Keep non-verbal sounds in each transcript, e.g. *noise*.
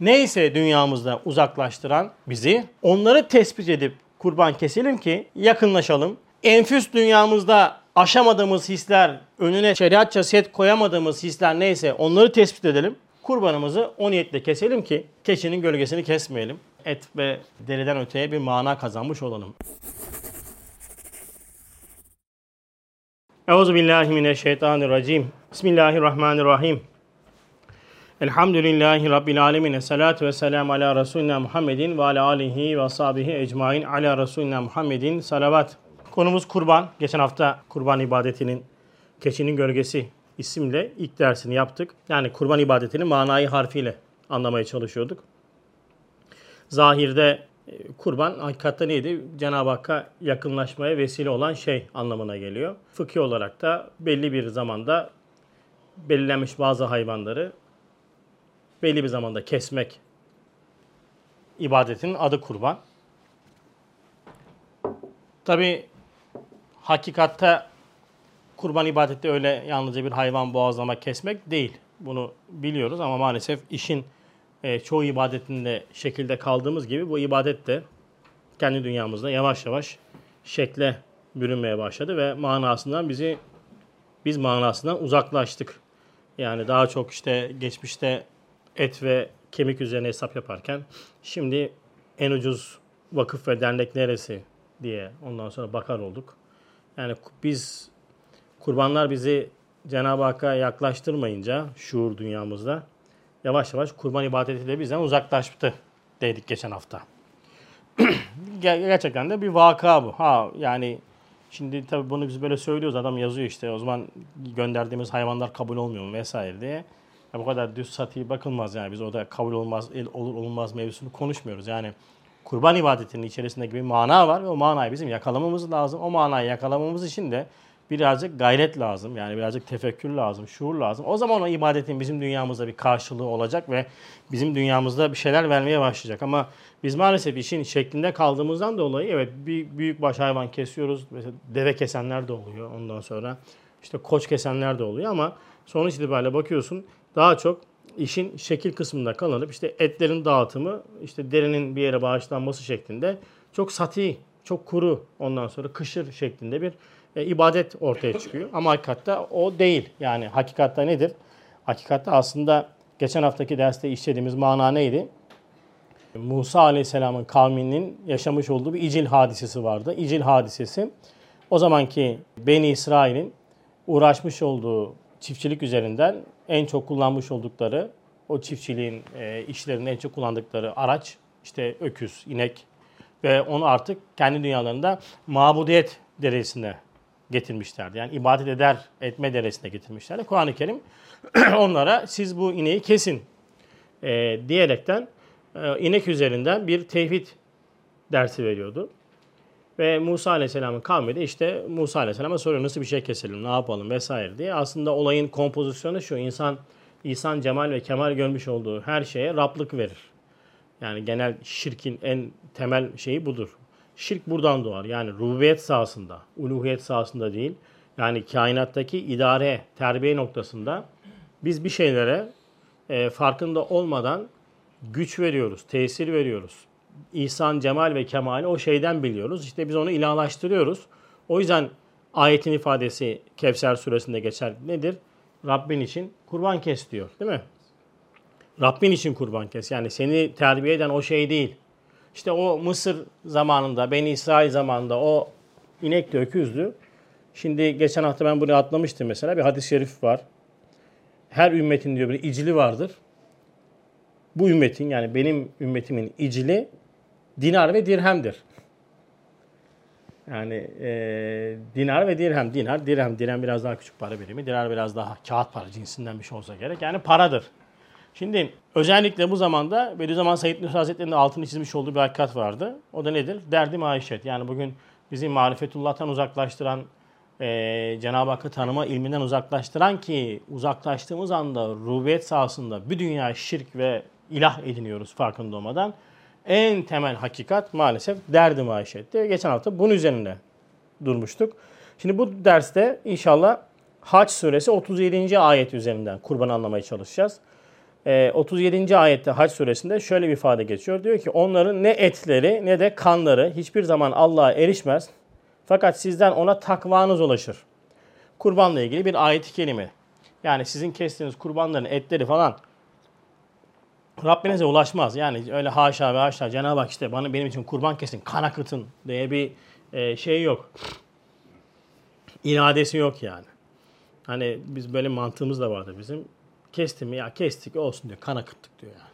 neyse dünyamızda uzaklaştıran bizi onları tespit edip kurban keselim ki yakınlaşalım. Enfüs dünyamızda aşamadığımız hisler, önüne şeriatça set koyamadığımız hisler neyse onları tespit edelim. Kurbanımızı o niyetle keselim ki keçinin gölgesini kesmeyelim. Et ve deriden öteye bir mana kazanmış olalım. Euzu billahi mineşşeytanirracim. Bismillahirrahmanirrahim. Elhamdülillahi Rabbil alemin. Esselatu ve selamu ala Resulina Muhammedin ve ala alihi ve sahibi ecmain ala Resulina Muhammedin salavat. Konumuz kurban. Geçen hafta kurban ibadetinin keçinin gölgesi isimle ilk dersini yaptık. Yani kurban ibadetinin manayı harfiyle anlamaya çalışıyorduk. Zahirde e, kurban hakikatte neydi? Cenab-ı Hakk'a yakınlaşmaya vesile olan şey anlamına geliyor. Fıkhi olarak da belli bir zamanda belirlenmiş bazı hayvanları belli bir zamanda kesmek ibadetinin adı kurban. Tabi hakikatte kurban ibadette öyle yalnızca bir hayvan boğazlamak, kesmek değil. Bunu biliyoruz ama maalesef işin e, çoğu ibadetinde şekilde kaldığımız gibi bu ibadet de kendi dünyamızda yavaş yavaş şekle bürünmeye başladı ve manasından bizi biz manasından uzaklaştık. Yani daha çok işte geçmişte et ve kemik üzerine hesap yaparken şimdi en ucuz vakıf ve dernek neresi diye ondan sonra bakar olduk. Yani biz kurbanlar bizi Cenab-ı Hakk'a yaklaştırmayınca şuur dünyamızda yavaş yavaş kurban ibadeti de bizden uzaklaştı dedik geçen hafta. *clears throat* Gerçekten de bir vaka bu. Ha yani şimdi tabii bunu biz böyle söylüyoruz adam yazıyor işte o zaman gönderdiğimiz hayvanlar kabul olmuyor mu vesaire diye. Ya bu kadar düz sati bakılmaz yani biz orada kabul olmaz olur olmaz mevzusunu konuşmuyoruz. Yani kurban ibadetinin içerisinde bir mana var ve o manayı bizim yakalamamız lazım. O manayı yakalamamız için de birazcık gayret lazım. Yani birazcık tefekkür lazım, şuur lazım. O zaman o ibadetin bizim dünyamızda bir karşılığı olacak ve bizim dünyamızda bir şeyler vermeye başlayacak. Ama biz maalesef işin şeklinde kaldığımızdan dolayı evet bir büyük baş hayvan kesiyoruz. Mesela deve kesenler de oluyor ondan sonra. işte koç kesenler de oluyor ama sonuç itibariyle bakıyorsun daha çok işin şekil kısmında kalınıp işte etlerin dağıtımı, işte derinin bir yere bağışlanması şeklinde çok sati, çok kuru ondan sonra kışır şeklinde bir e, ibadet ortaya çıkıyor. Ama hakikatte o değil. Yani hakikatte nedir? Hakikatte aslında geçen haftaki derste işlediğimiz mana neydi? Musa Aleyhisselam'ın kavminin yaşamış olduğu bir icil hadisesi vardı. İcil hadisesi o zamanki Beni İsrail'in uğraşmış olduğu çiftçilik üzerinden en çok kullanmış oldukları o çiftçiliğin e, işlerinde en çok kullandıkları araç işte öküz, inek ve onu artık kendi dünyalarında mabudiyet derecesine getirmişlerdi. Yani ibadet eder, etme derecesine getirmişlerdi. Kur'an-ı Kerim *clears throat* onlara siz bu ineği kesin e, diyerekten e, inek üzerinden bir tevhid dersi veriyordu. Ve Musa Aleyhisselam'ın kavmi de işte Musa Aleyhisselam'a soruyor nasıl bir şey keselim, ne yapalım vesaire diye. Aslında olayın kompozisyonu şu, insan İhsan, cemal ve kemal görmüş olduğu her şeye Rablık verir. Yani genel şirkin en temel şeyi budur. Şirk buradan doğar. Yani rububiyet sahasında, uluhiyet sahasında değil. Yani kainattaki idare, terbiye noktasında biz bir şeylere e, farkında olmadan güç veriyoruz, tesir veriyoruz. İhsan, cemal ve kemali o şeyden biliyoruz. İşte biz onu ilahlaştırıyoruz. O yüzden ayetin ifadesi Kevser suresinde geçer. Nedir? Rabbin için kurban kes diyor değil mi? Rabbin için kurban kes. Yani seni terbiye eden o şey değil. İşte o Mısır zamanında, Beni İsrail zamanında o inek de öküzdü. Şimdi geçen hafta ben bunu atlamıştım mesela. Bir hadis-i şerif var. Her ümmetin diyor bir icili vardır. Bu ümmetin yani benim ümmetimin icili dinar ve dirhemdir. Yani e, dinar ve dirhem. Dinar, dirhem. Dirhem biraz daha küçük para birimi. Dinar biraz daha kağıt para cinsinden bir şey olsa gerek. Yani paradır. Şimdi özellikle bu zamanda Bediüzzaman Said Nursi Hazretleri'nin altını çizmiş olduğu bir hakikat vardı. O da nedir? Derdi maişet. Yani bugün bizi marifetullah'tan uzaklaştıran, e, Cenab-ı Hakk'ı tanıma ilminden uzaklaştıran ki uzaklaştığımız anda rubiyet sahasında bir dünya şirk ve ilah ediniyoruz farkında olmadan. En temel hakikat maalesef derdi maişetti. Geçen hafta bunun üzerinde durmuştuk. Şimdi bu derste inşallah Haç suresi 37. ayet üzerinden kurban anlamaya çalışacağız. e, 37. ayette Hac suresinde şöyle bir ifade geçiyor. Diyor ki onların ne etleri ne de kanları hiçbir zaman Allah'a erişmez. Fakat sizden ona takvanız ulaşır. Kurbanla ilgili bir ayet-i kerime. Yani sizin kestiğiniz kurbanların etleri falan Rabbinize ulaşmaz. Yani öyle haşa ve haşa Cenab-ı Hak işte bana benim için kurban kesin, kan akıtın diye bir e, şey yok. İradesi yok yani. Hani biz böyle mantığımız da vardı bizim. Kestim ya kestik olsun diyor. Kan akıttık diyor yani.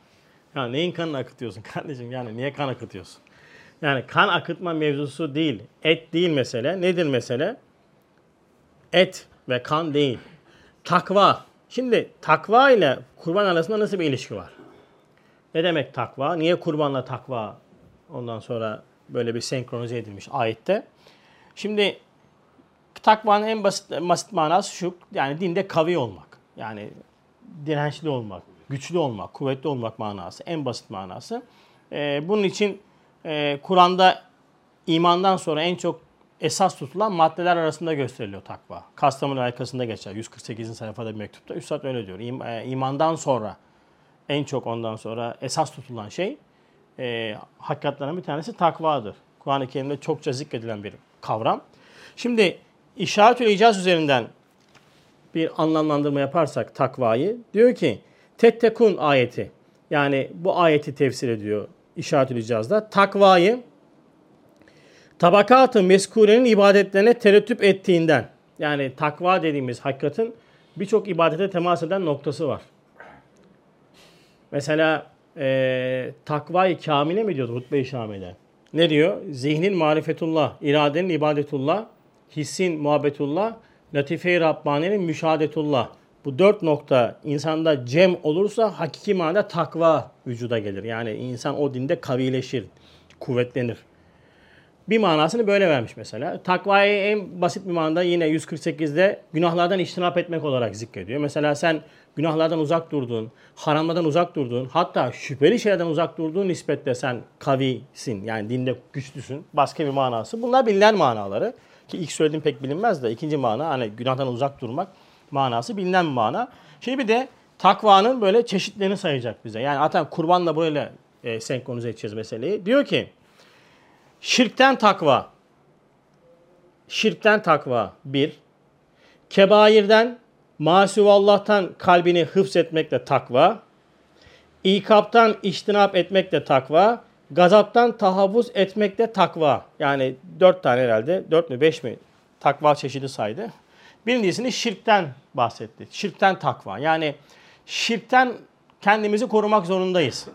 Ya neyin kanını akıtıyorsun *laughs* kardeşim? Yani niye kan akıtıyorsun? Yani kan akıtma mevzusu değil. Et değil mesele. Nedir mesele? Et ve kan değil. Takva. Şimdi takva ile kurban arasında nasıl bir ilişki var? Ne demek takva? Niye kurbanla takva ondan sonra böyle bir senkronize edilmiş ayette? Şimdi takvanın en basit, basit manası şu. Yani dinde kavi olmak. Yani dirençli olmak, güçlü olmak, kuvvetli olmak manası. En basit manası. Ee, bunun için e, Kur'an'da imandan sonra en çok esas tutulan maddeler arasında gösteriliyor takva. Kastamonu arkasında geçer. 148. sayfada bir mektupta. Üstad öyle diyor. E, imandan sonra en çok ondan sonra esas tutulan şey e, hakikatlerden bir tanesi takvadır. Kur'an-ı Kerim'de çokça zikredilen bir kavram. Şimdi işaretül icaz üzerinden bir anlamlandırma yaparsak takvayı diyor ki tettekun ayeti yani bu ayeti tefsir ediyor işaretül icazda takvayı tabakat-ı meskurenin ibadetlerine terettüp ettiğinden yani takva dediğimiz hakikatin birçok ibadete temas eden noktası var. Mesela e, takvayı kamile mi diyordu Hutbe-i Şami'de? Ne diyor? Zihnin marifetullah, iradenin ibadetullah, hissin muhabbetullah, latife-i Rabbani'nin müşahadetullah. Bu dört nokta insanda cem olursa hakiki manada takva vücuda gelir. Yani insan o dinde kavileşir, kuvvetlenir. Bir manasını böyle vermiş mesela. Takvayı en basit bir manada yine 148'de günahlardan iştinap etmek olarak zikrediyor. Mesela sen günahlardan uzak durduğun, haramlardan uzak durduğun, hatta şüpheli şeylerden uzak durduğun nispetle sen kavisin. Yani dinde güçlüsün. Başka bir manası. Bunlar bilinen manaları. Ki ilk söylediğim pek bilinmez de ikinci mana hani günahdan uzak durmak manası bilinen bir mana. Şimdi bir de takvanın böyle çeşitlerini sayacak bize. Yani zaten kurbanla böyle e, senkronize edeceğiz meseleyi. Diyor ki şirkten takva. Şirkten takva bir. Kebairden Masivallah'tan kalbini hıfz etmekle takva. İkaptan iştinap etmekle takva. Gazaptan tahavvuz etmekle takva. Yani dört tane herhalde. Dört mü beş mi takva çeşidi saydı. Birincisini şirkten bahsetti. Şirkten takva. Yani şirkten kendimizi korumak zorundayız.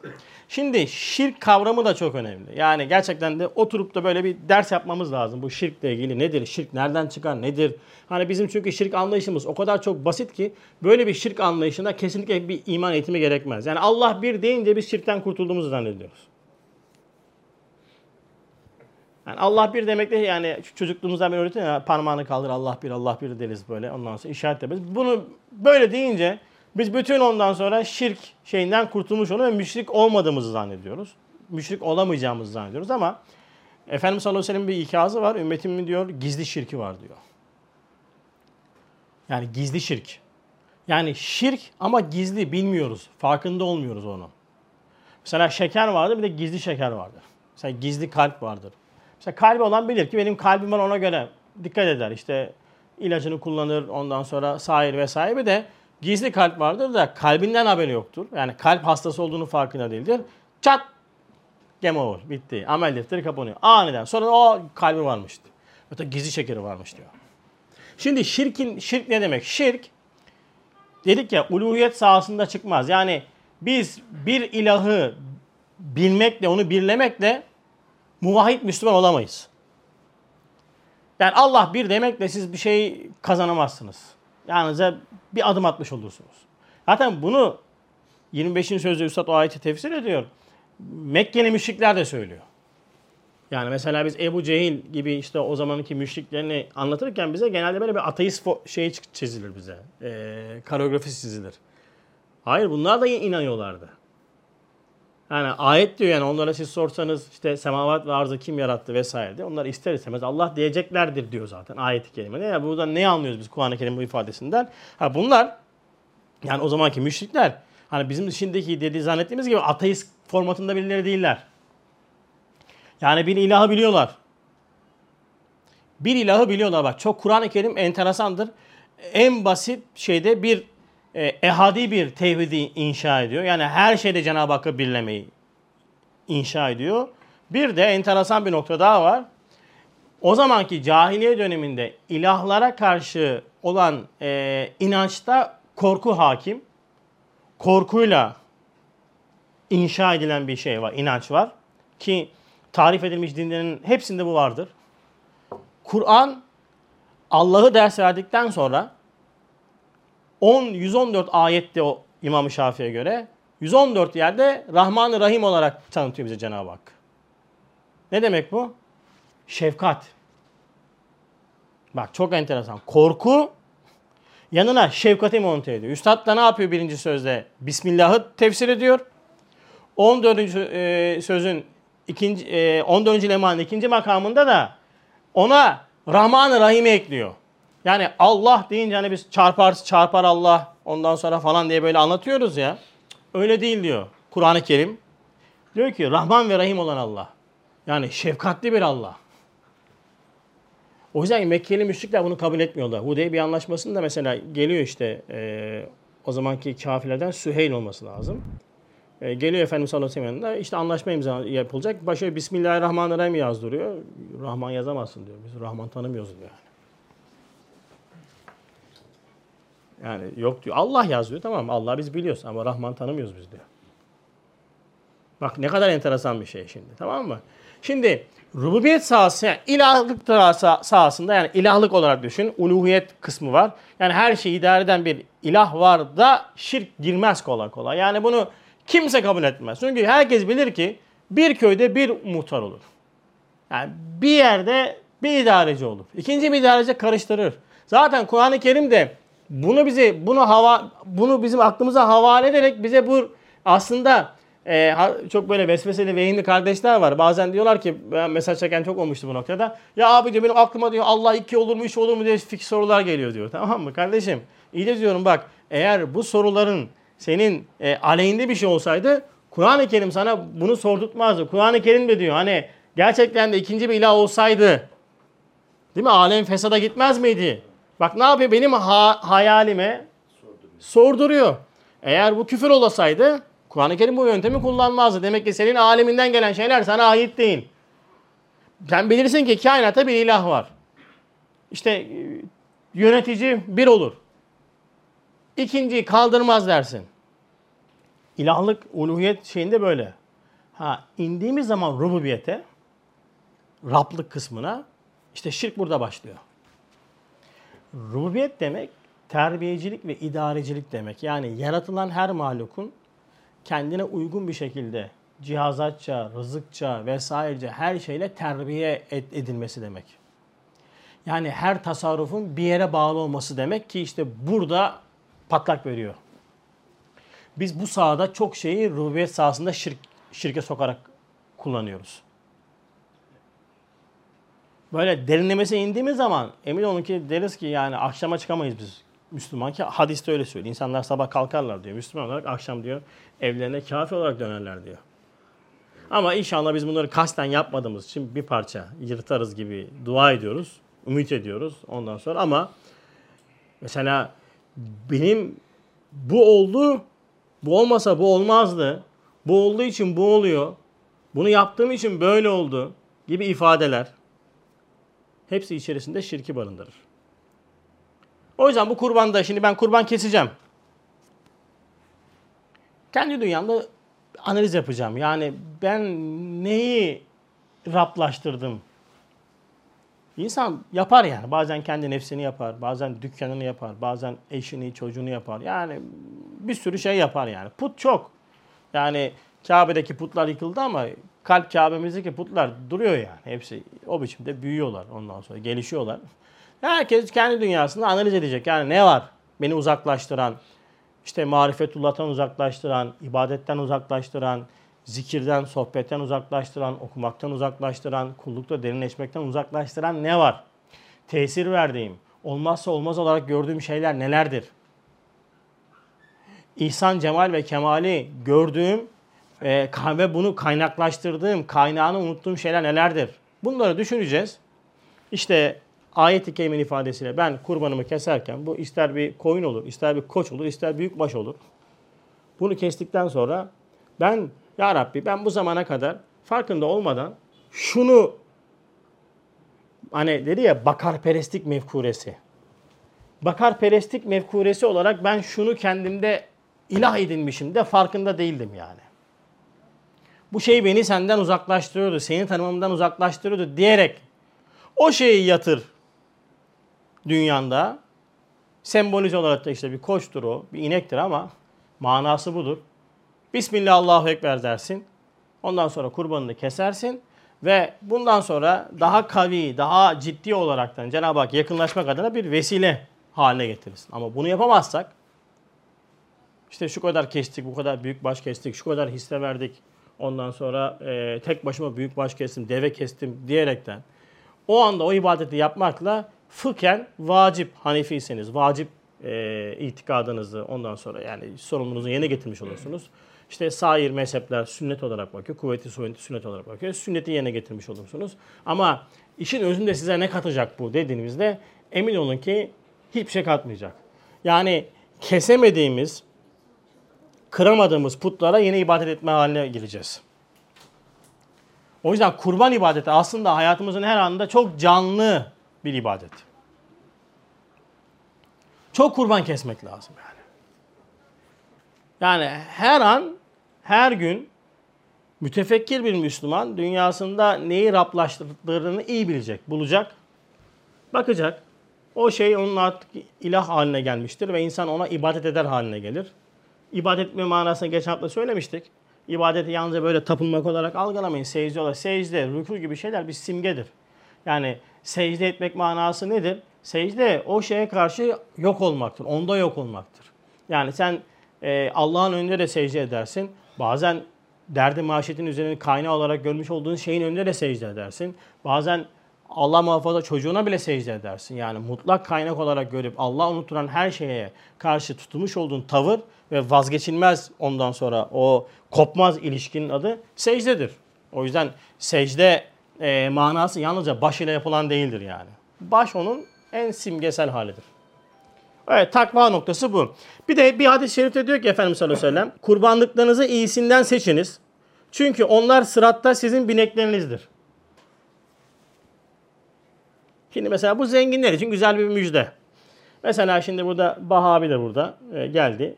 Şimdi şirk kavramı da çok önemli. Yani gerçekten de oturup da böyle bir ders yapmamız lazım. Bu şirkle ilgili nedir? Şirk nereden çıkar? Nedir? Hani bizim çünkü şirk anlayışımız o kadar çok basit ki böyle bir şirk anlayışında kesinlikle bir iman eğitimi gerekmez. Yani Allah bir deyince biz şirkten kurtulduğumuzu zannediyoruz. Yani Allah bir demek de yani çocukluğumuzdan beri öğretiyor ya parmağını kaldır Allah bir Allah bir deriz böyle ondan sonra işaret ederiz. Bunu böyle deyince biz bütün ondan sonra şirk şeyinden kurtulmuş onu ve müşrik olmadığımızı zannediyoruz. Müşrik olamayacağımızı zannediyoruz ama Efendimiz sallallahu aleyhi ve sellem bir ikazı var. Ümmetimin diyor gizli şirki var diyor. Yani gizli şirk. Yani şirk ama gizli bilmiyoruz. Farkında olmuyoruz onu. Mesela şeker vardır bir de gizli şeker vardır. Mesela gizli kalp vardır. Mesela kalbi olan bilir ki benim kalbim ona göre dikkat eder. İşte ilacını kullanır ondan sonra sahir vesaire bir de gizli kalp vardır da kalbinden haberi yoktur. Yani kalp hastası olduğunu farkında değildir. Çat game over bitti. Amel defteri kapanıyor. Aniden. Sonra o kalbi varmıştı. Hatta gizli şekeri varmış diyor. Şimdi şirkin şirk ne demek? Şirk dedik ya uluhiyet sahasında çıkmaz. Yani biz bir ilahı bilmekle, onu birlemekle muvahhid Müslüman olamayız. Yani Allah bir demekle siz bir şey kazanamazsınız. Yani bir adım atmış olursunuz. Zaten bunu 25. sözde Üstad o ayeti tefsir ediyor. Mekkeli müşrikler de söylüyor. Yani mesela biz Ebu Cehil gibi işte o zamanki müşriklerini anlatırken bize genelde böyle bir ateist şey çizilir bize. E, karografi çizilir. Hayır bunlar da inanıyorlardı. Yani ayet diyor yani onlara siz sorsanız işte semavat ve arzı kim yarattı vesaire diye. Onlar ister istemez Allah diyeceklerdir diyor zaten ayet-i kerimede. Yani buradan ne anlıyoruz biz Kur'an-ı Kerim bu ifadesinden? Ha bunlar yani o zamanki müşrikler Hani bizim şimdiki dediği zannettiğimiz gibi ateist formatında birileri değiller. Yani bir ilahı biliyorlar. Bir ilahı biliyorlar bak. Çok Kur'an-ı Kerim enteresandır. En basit şeyde bir e, ehadi bir tevhidi inşa ediyor. Yani her şeyde Cenab-ı Hakk'ı birlemeyi inşa ediyor. Bir de enteresan bir nokta daha var. O zamanki cahiliye döneminde ilahlara karşı olan e, inançta korku hakim. Korkuyla inşa edilen bir şey var, inanç var. Ki tarif edilmiş dinlerin hepsinde bu vardır. Kur'an Allah'ı ders verdikten sonra 10 114 ayette o İmam-ı Şafii'ye göre 114 yerde Rahman-ı Rahim olarak tanıtıyor bize Cenab-ı Hak. Ne demek bu? Şefkat. Bak çok enteresan. Korku yanına şefkati monte ediyor. Üstad da ne yapıyor birinci sözde? Bismillah'ı tefsir ediyor. 14. E, sözün ikinci, e, 14. lemanın ikinci makamında da ona Rahman-ı Rahim'i ekliyor. Yani Allah deyince hani biz çarpar çarpar Allah ondan sonra falan diye böyle anlatıyoruz ya. Öyle değil diyor Kur'an-ı Kerim. Diyor ki Rahman ve Rahim olan Allah. Yani şefkatli bir Allah. O yüzden Mekkeli müşrikler bunu kabul etmiyorlar. Hudeybiye anlaşmasında mesela geliyor işte e, o zamanki kafirlerden Süheyl olması lazım. E, geliyor Efendimiz sallallahu aleyhi ve sellem işte anlaşma imza yapılacak. Başa Bismillahirrahmanirrahim yazdırıyor. Rahman yazamazsın diyor. Biz Rahman tanımıyoruz diyor. Yani yok diyor. Allah yazıyor tamam Allah biz biliyoruz ama Rahman tanımıyoruz biz diyor. Bak ne kadar enteresan bir şey şimdi tamam mı? Şimdi rububiyet sahası, yani ilahlık sahasında yani ilahlık olarak düşün. Uluhiyet kısmı var. Yani her şeyi idare eden bir ilah var da şirk girmez kolay kolay. Yani bunu kimse kabul etmez. Çünkü herkes bilir ki bir köyde bir muhtar olur. Yani bir yerde bir idareci olur. İkinci bir idareci karıştırır. Zaten Kur'an-ı Kerim de bunu bize bunu hava bunu bizim aklımıza havale ederek bize bu aslında e, çok böyle vesveseli vehimli kardeşler var. Bazen diyorlar ki ben mesaj çeken çok olmuştu bu noktada. Ya abi diyor benim aklıma diyor Allah iki olur mu üç olur mu diye fik sorular geliyor diyor. *laughs* Tamam mı kardeşim? İyi diyorum bak eğer bu soruların senin e, aleyhinde bir şey olsaydı Kur'an-ı Kerim sana bunu sordurtmazdı. Kur'an-ı Kerim de diyor hani gerçekten de ikinci bir ilah olsaydı değil mi alem fesada gitmez miydi? Bak ne yapıyor benim ha- hayalime sorduruyor. Eğer bu küfür olasaydı Kur'an-ı Kerim bu yöntemi kullanmazdı. Demek ki senin aleminden gelen şeyler sana ait değil. Sen bilirsin ki kainatta bir ilah var. İşte e, yönetici bir olur. İkinciyi kaldırmaz dersin. İlahlık, uluhiyet şeyinde böyle. Ha indiğimiz zaman rububiyete, Rablık kısmına işte şirk burada başlıyor. Rububiyet demek terbiyecilik ve idarecilik demek. Yani yaratılan her mahlukun kendine uygun bir şekilde cihazatça, rızıkça vesairece her şeyle terbiye edilmesi demek. Yani her tasarrufun bir yere bağlı olması demek ki işte burada patlak veriyor. Biz bu sahada çok şeyi rububiyet sahasında şirk, şirke sokarak kullanıyoruz. Böyle derinlemesine indiğimiz zaman emin olun ki deriz ki yani akşama çıkamayız biz Müslüman ki hadiste öyle söylüyor. İnsanlar sabah kalkarlar diyor. Müslüman olarak akşam diyor evlerine kafir olarak dönerler diyor. Ama inşallah biz bunları kasten yapmadığımız için bir parça yırtarız gibi dua ediyoruz. Ümit ediyoruz ondan sonra ama mesela benim bu oldu, bu olmasa bu olmazdı. Bu olduğu için bu oluyor. Bunu yaptığım için böyle oldu gibi ifadeler hepsi içerisinde şirki barındırır. O yüzden bu kurbanda şimdi ben kurban keseceğim. Kendi dünyamda analiz yapacağım. Yani ben neyi raplaştırdım? İnsan yapar yani. Bazen kendi nefsini yapar, bazen dükkanını yapar, bazen eşini, çocuğunu yapar. Yani bir sürü şey yapar yani. Put çok. Yani Kabe'deki putlar yıkıldı ama kalp Kabe'mizdeki putlar duruyor yani. Hepsi o biçimde büyüyorlar ondan sonra gelişiyorlar. Herkes kendi dünyasında analiz edecek. Yani ne var beni uzaklaştıran, işte marifetullah'tan uzaklaştıran, ibadetten uzaklaştıran, zikirden, sohbetten uzaklaştıran, okumaktan uzaklaştıran, kullukta derinleşmekten uzaklaştıran ne var? Tesir verdiğim, olmazsa olmaz olarak gördüğüm şeyler nelerdir? ihsan, cemal ve kemali gördüğüm e, ve bunu kaynaklaştırdığım, kaynağını unuttuğum şeyler nelerdir? Bunları düşüneceğiz. İşte ayet-i kerimenin ifadesiyle ben kurbanımı keserken bu ister bir koyun olur, ister bir koç olur, ister büyük baş olur. Bunu kestikten sonra ben ya Rabbi ben bu zamana kadar farkında olmadan şunu hani dedi ya bakarperestlik mevkuresi. Bakarperestlik mevkuresi olarak ben şunu kendimde ilah edinmişim de farkında değildim yani. Bu şey beni senden uzaklaştırıyordu, seni tanımamdan uzaklaştırıyordu diyerek o şeyi yatır dünyanda. Sembolize olarak da işte bir koçtur o, bir inektir ama manası budur. Bismillah Allahu Ekber dersin. Ondan sonra kurbanını kesersin ve bundan sonra daha kavi, daha ciddi olaraktan Cenab-ı Hak yakınlaşmak adına bir vesile haline getirirsin. Ama bunu yapamazsak işte şu kadar kestik, bu kadar büyük baş kestik, şu kadar hisse verdik. Ondan sonra e, tek başıma büyük baş kestim, deve kestim diyerekten o anda o ibadeti yapmakla fıkhen vacip Hanefiyseniz vacip e, itikadınızı ondan sonra yani sorumluluğunuzu yerine getirmiş olursunuz. İşte sair mezhepler sünnet olarak bakıyor. Kuvveti sünneti sünnet olarak bakıyor. Sünneti yerine getirmiş olursunuz. Ama işin özünde size ne katacak bu dediğinizde emin olun ki hiçbir şey katmayacak. Yani kesemediğimiz, kıramadığımız putlara yine ibadet etme haline gireceğiz. O yüzden kurban ibadeti aslında hayatımızın her anında çok canlı bir ibadet. Çok kurban kesmek lazım yani. Yani her an, her gün mütefekkir bir Müslüman dünyasında neyi raplaştırdığını iyi bilecek, bulacak, bakacak. O şey onun artık ilah haline gelmiştir ve insan ona ibadet eder haline gelir. İbadet etme manasını geçen hafta söylemiştik. İbadeti yalnızca böyle tapınmak olarak algılamayın. Secde olarak. Secde, rükû gibi şeyler bir simgedir. Yani secde etmek manası nedir? Secde o şeye karşı yok olmaktır. Onda yok olmaktır. Yani sen e, Allah'ın önünde de secde edersin. Bazen derdi maaşetin üzerine kaynağı olarak görmüş olduğun şeyin önünde de secde edersin. Bazen Allah muhafaza çocuğuna bile secde edersin. Yani mutlak kaynak olarak görüp Allah unutturan her şeye karşı tutmuş olduğun tavır ve vazgeçilmez ondan sonra o kopmaz ilişkinin adı secdedir. O yüzden secde e, manası yalnızca baş ile yapılan değildir yani. Baş onun en simgesel halidir. Evet takva noktası bu. Bir de bir hadis-i şerifte diyor ki Efendimiz sallallahu aleyhi ve sellem kurbanlıklarınızı iyisinden seçiniz. Çünkü onlar sıratta sizin bineklerinizdir. Şimdi mesela bu zenginler için güzel bir müjde. Mesela şimdi burada Baha abi de burada e, geldi.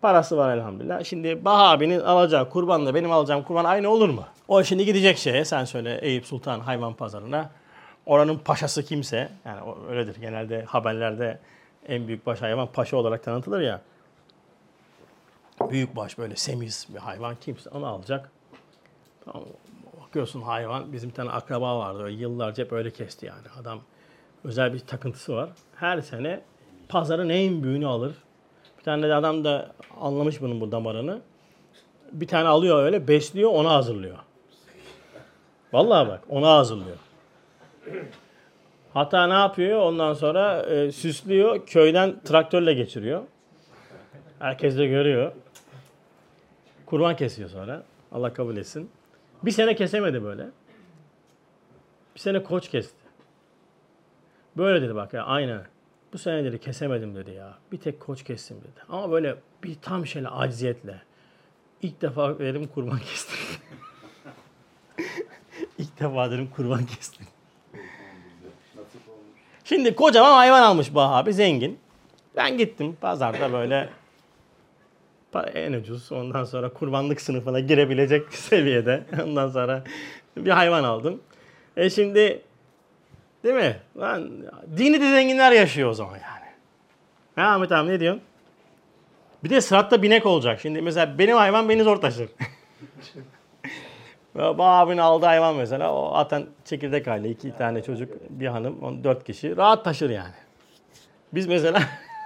Parası var elhamdülillah. Şimdi Baha abinin alacağı kurbanla benim alacağım kurban aynı olur mu? O şimdi gidecek şeye sen söyle Eyüp Sultan Hayvan Pazarı'na. Oranın paşası kimse yani öyledir genelde haberlerde en büyük baş hayvan paşa olarak tanıtılır ya. Büyük baş böyle semiz bir hayvan kimse onu alacak. Tamam, bakıyorsun hayvan bizim tane akraba vardı öyle yıllarca hep öyle kesti yani. Adam özel bir takıntısı var. Her sene pazarın en büyüğünü alır. Tane de adam da anlamış bunun bu damarını. Bir tane alıyor öyle besliyor onu hazırlıyor. Vallahi bak onu hazırlıyor. Hatta ne yapıyor? Ondan sonra e, süslüyor. Köyden traktörle geçiriyor. Herkes de görüyor. Kurban kesiyor sonra. Allah kabul etsin. Bir sene kesemedi böyle. Bir sene koç kesti. Böyle dedi bak ya aynen. Bu sene dedi kesemedim dedi ya. Bir tek koç kestim dedi. Ama böyle bir tam şeyle acziyetle. İlk defa dedim kurban kestim. *laughs* İlk defa dedim kurban kestim. Şimdi kocaman hayvan almış bu abi zengin. Ben gittim pazarda böyle en ucuz ondan sonra kurbanlık sınıfına girebilecek *laughs* seviyede ondan sonra bir hayvan aldım. E şimdi değil mi? Lan, dini de zenginler yaşıyor o zaman yani. Ha Ahmet abi ne diyorsun? Bir de sıratta binek olacak. Şimdi mesela benim hayvan beni zor taşır. *laughs* Abinin aldığı hayvan mesela o zaten çekirdek aile iki tane çocuk bir hanım on dört kişi rahat taşır yani. Biz mesela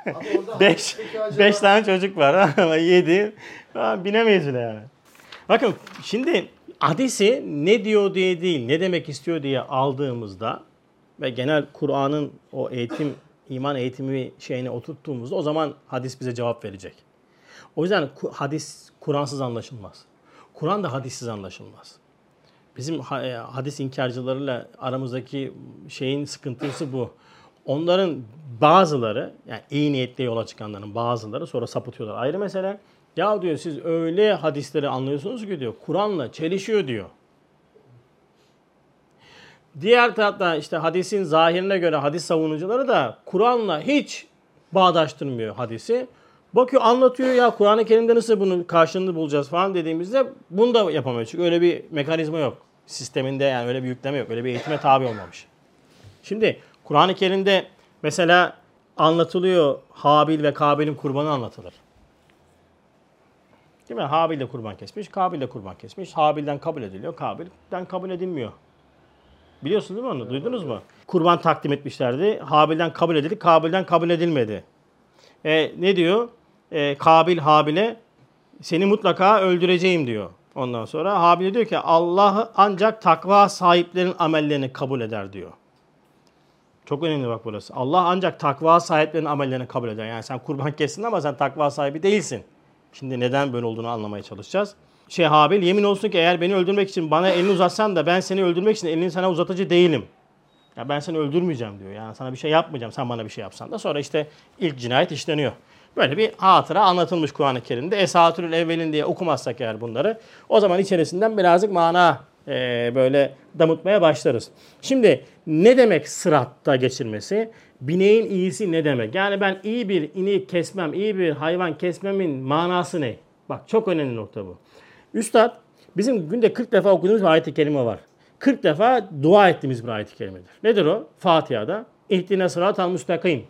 *laughs* beş, beş tane çocuk var *laughs* ama yedi binemeyiz bile yani. Bakın şimdi hadisi ne diyor diye değil ne demek istiyor diye aldığımızda ve genel Kur'an'ın o eğitim iman eğitimi şeyine oturttuğumuzda o zaman hadis bize cevap verecek. O yüzden hadis Kur'ansız anlaşılmaz. Kur'an da hadissiz anlaşılmaz. Bizim e, hadis inkarcılarıyla aramızdaki şeyin sıkıntısı bu. Onların bazıları yani iyi niyetle yola çıkanların bazıları sonra sapıtıyorlar. Ayrı mesele ya diyor siz öyle hadisleri anlıyorsunuz ki diyor Kur'an'la çelişiyor diyor. Diğer tarafta işte hadisin zahirine göre hadis savunucuları da Kur'an'la hiç bağdaştırmıyor hadisi. Bakıyor anlatıyor ya Kur'an-ı Kerim'de nasıl bunun karşılığını bulacağız falan dediğimizde bunu da yapamıyor. Çünkü öyle bir mekanizma yok. Sisteminde yani öyle bir yükleme yok. Öyle bir eğitime tabi olmamış. Şimdi Kur'an-ı Kerim'de mesela anlatılıyor Habil ve Kabil'in kurbanı anlatılır. Değil mi? Habil de kurban kesmiş, Kabil de kurban kesmiş. Habil'den kabul ediliyor, Kabil'den kabul edilmiyor. Biliyorsun değil mi onu? Duydunuz mu? Kurban takdim etmişlerdi. Habil'den kabul edildi, Kabil'den kabul edilmedi. E, ne diyor? E, Kabil Habil'e seni mutlaka öldüreceğim diyor. Ondan sonra Habil diyor ki Allah'ı ancak takva sahiplerin amellerini kabul eder diyor. Çok önemli bak burası. Allah ancak takva sahiplerinin amellerini kabul eder. Yani sen kurban kessin ama sen takva sahibi değilsin. Şimdi neden böyle olduğunu anlamaya çalışacağız. Şey Habil yemin olsun ki eğer beni öldürmek için bana elini uzatsan da ben seni öldürmek için elini sana uzatıcı değilim. Ya ben seni öldürmeyeceğim diyor. Yani sana bir şey yapmayacağım. Sen bana bir şey yapsan da sonra işte ilk cinayet işleniyor. Böyle bir hatıra anlatılmış Kur'an-ı Kerim'de. Esatürül evvelin diye okumazsak eğer bunları o zaman içerisinden birazcık mana e, böyle damıtmaya başlarız. Şimdi ne demek sıratta geçirmesi? Bineğin iyisi ne demek? Yani ben iyi bir ineği kesmem, iyi bir hayvan kesmemin manası ne? Bak çok önemli nokta bu. Üstad bizim günde 40 defa okuduğumuz bir ayet-i kerime var. 40 defa dua ettiğimiz bir ayet-i kerimedir. Nedir o? Fatiha'da. İhtine sıratal müstakim.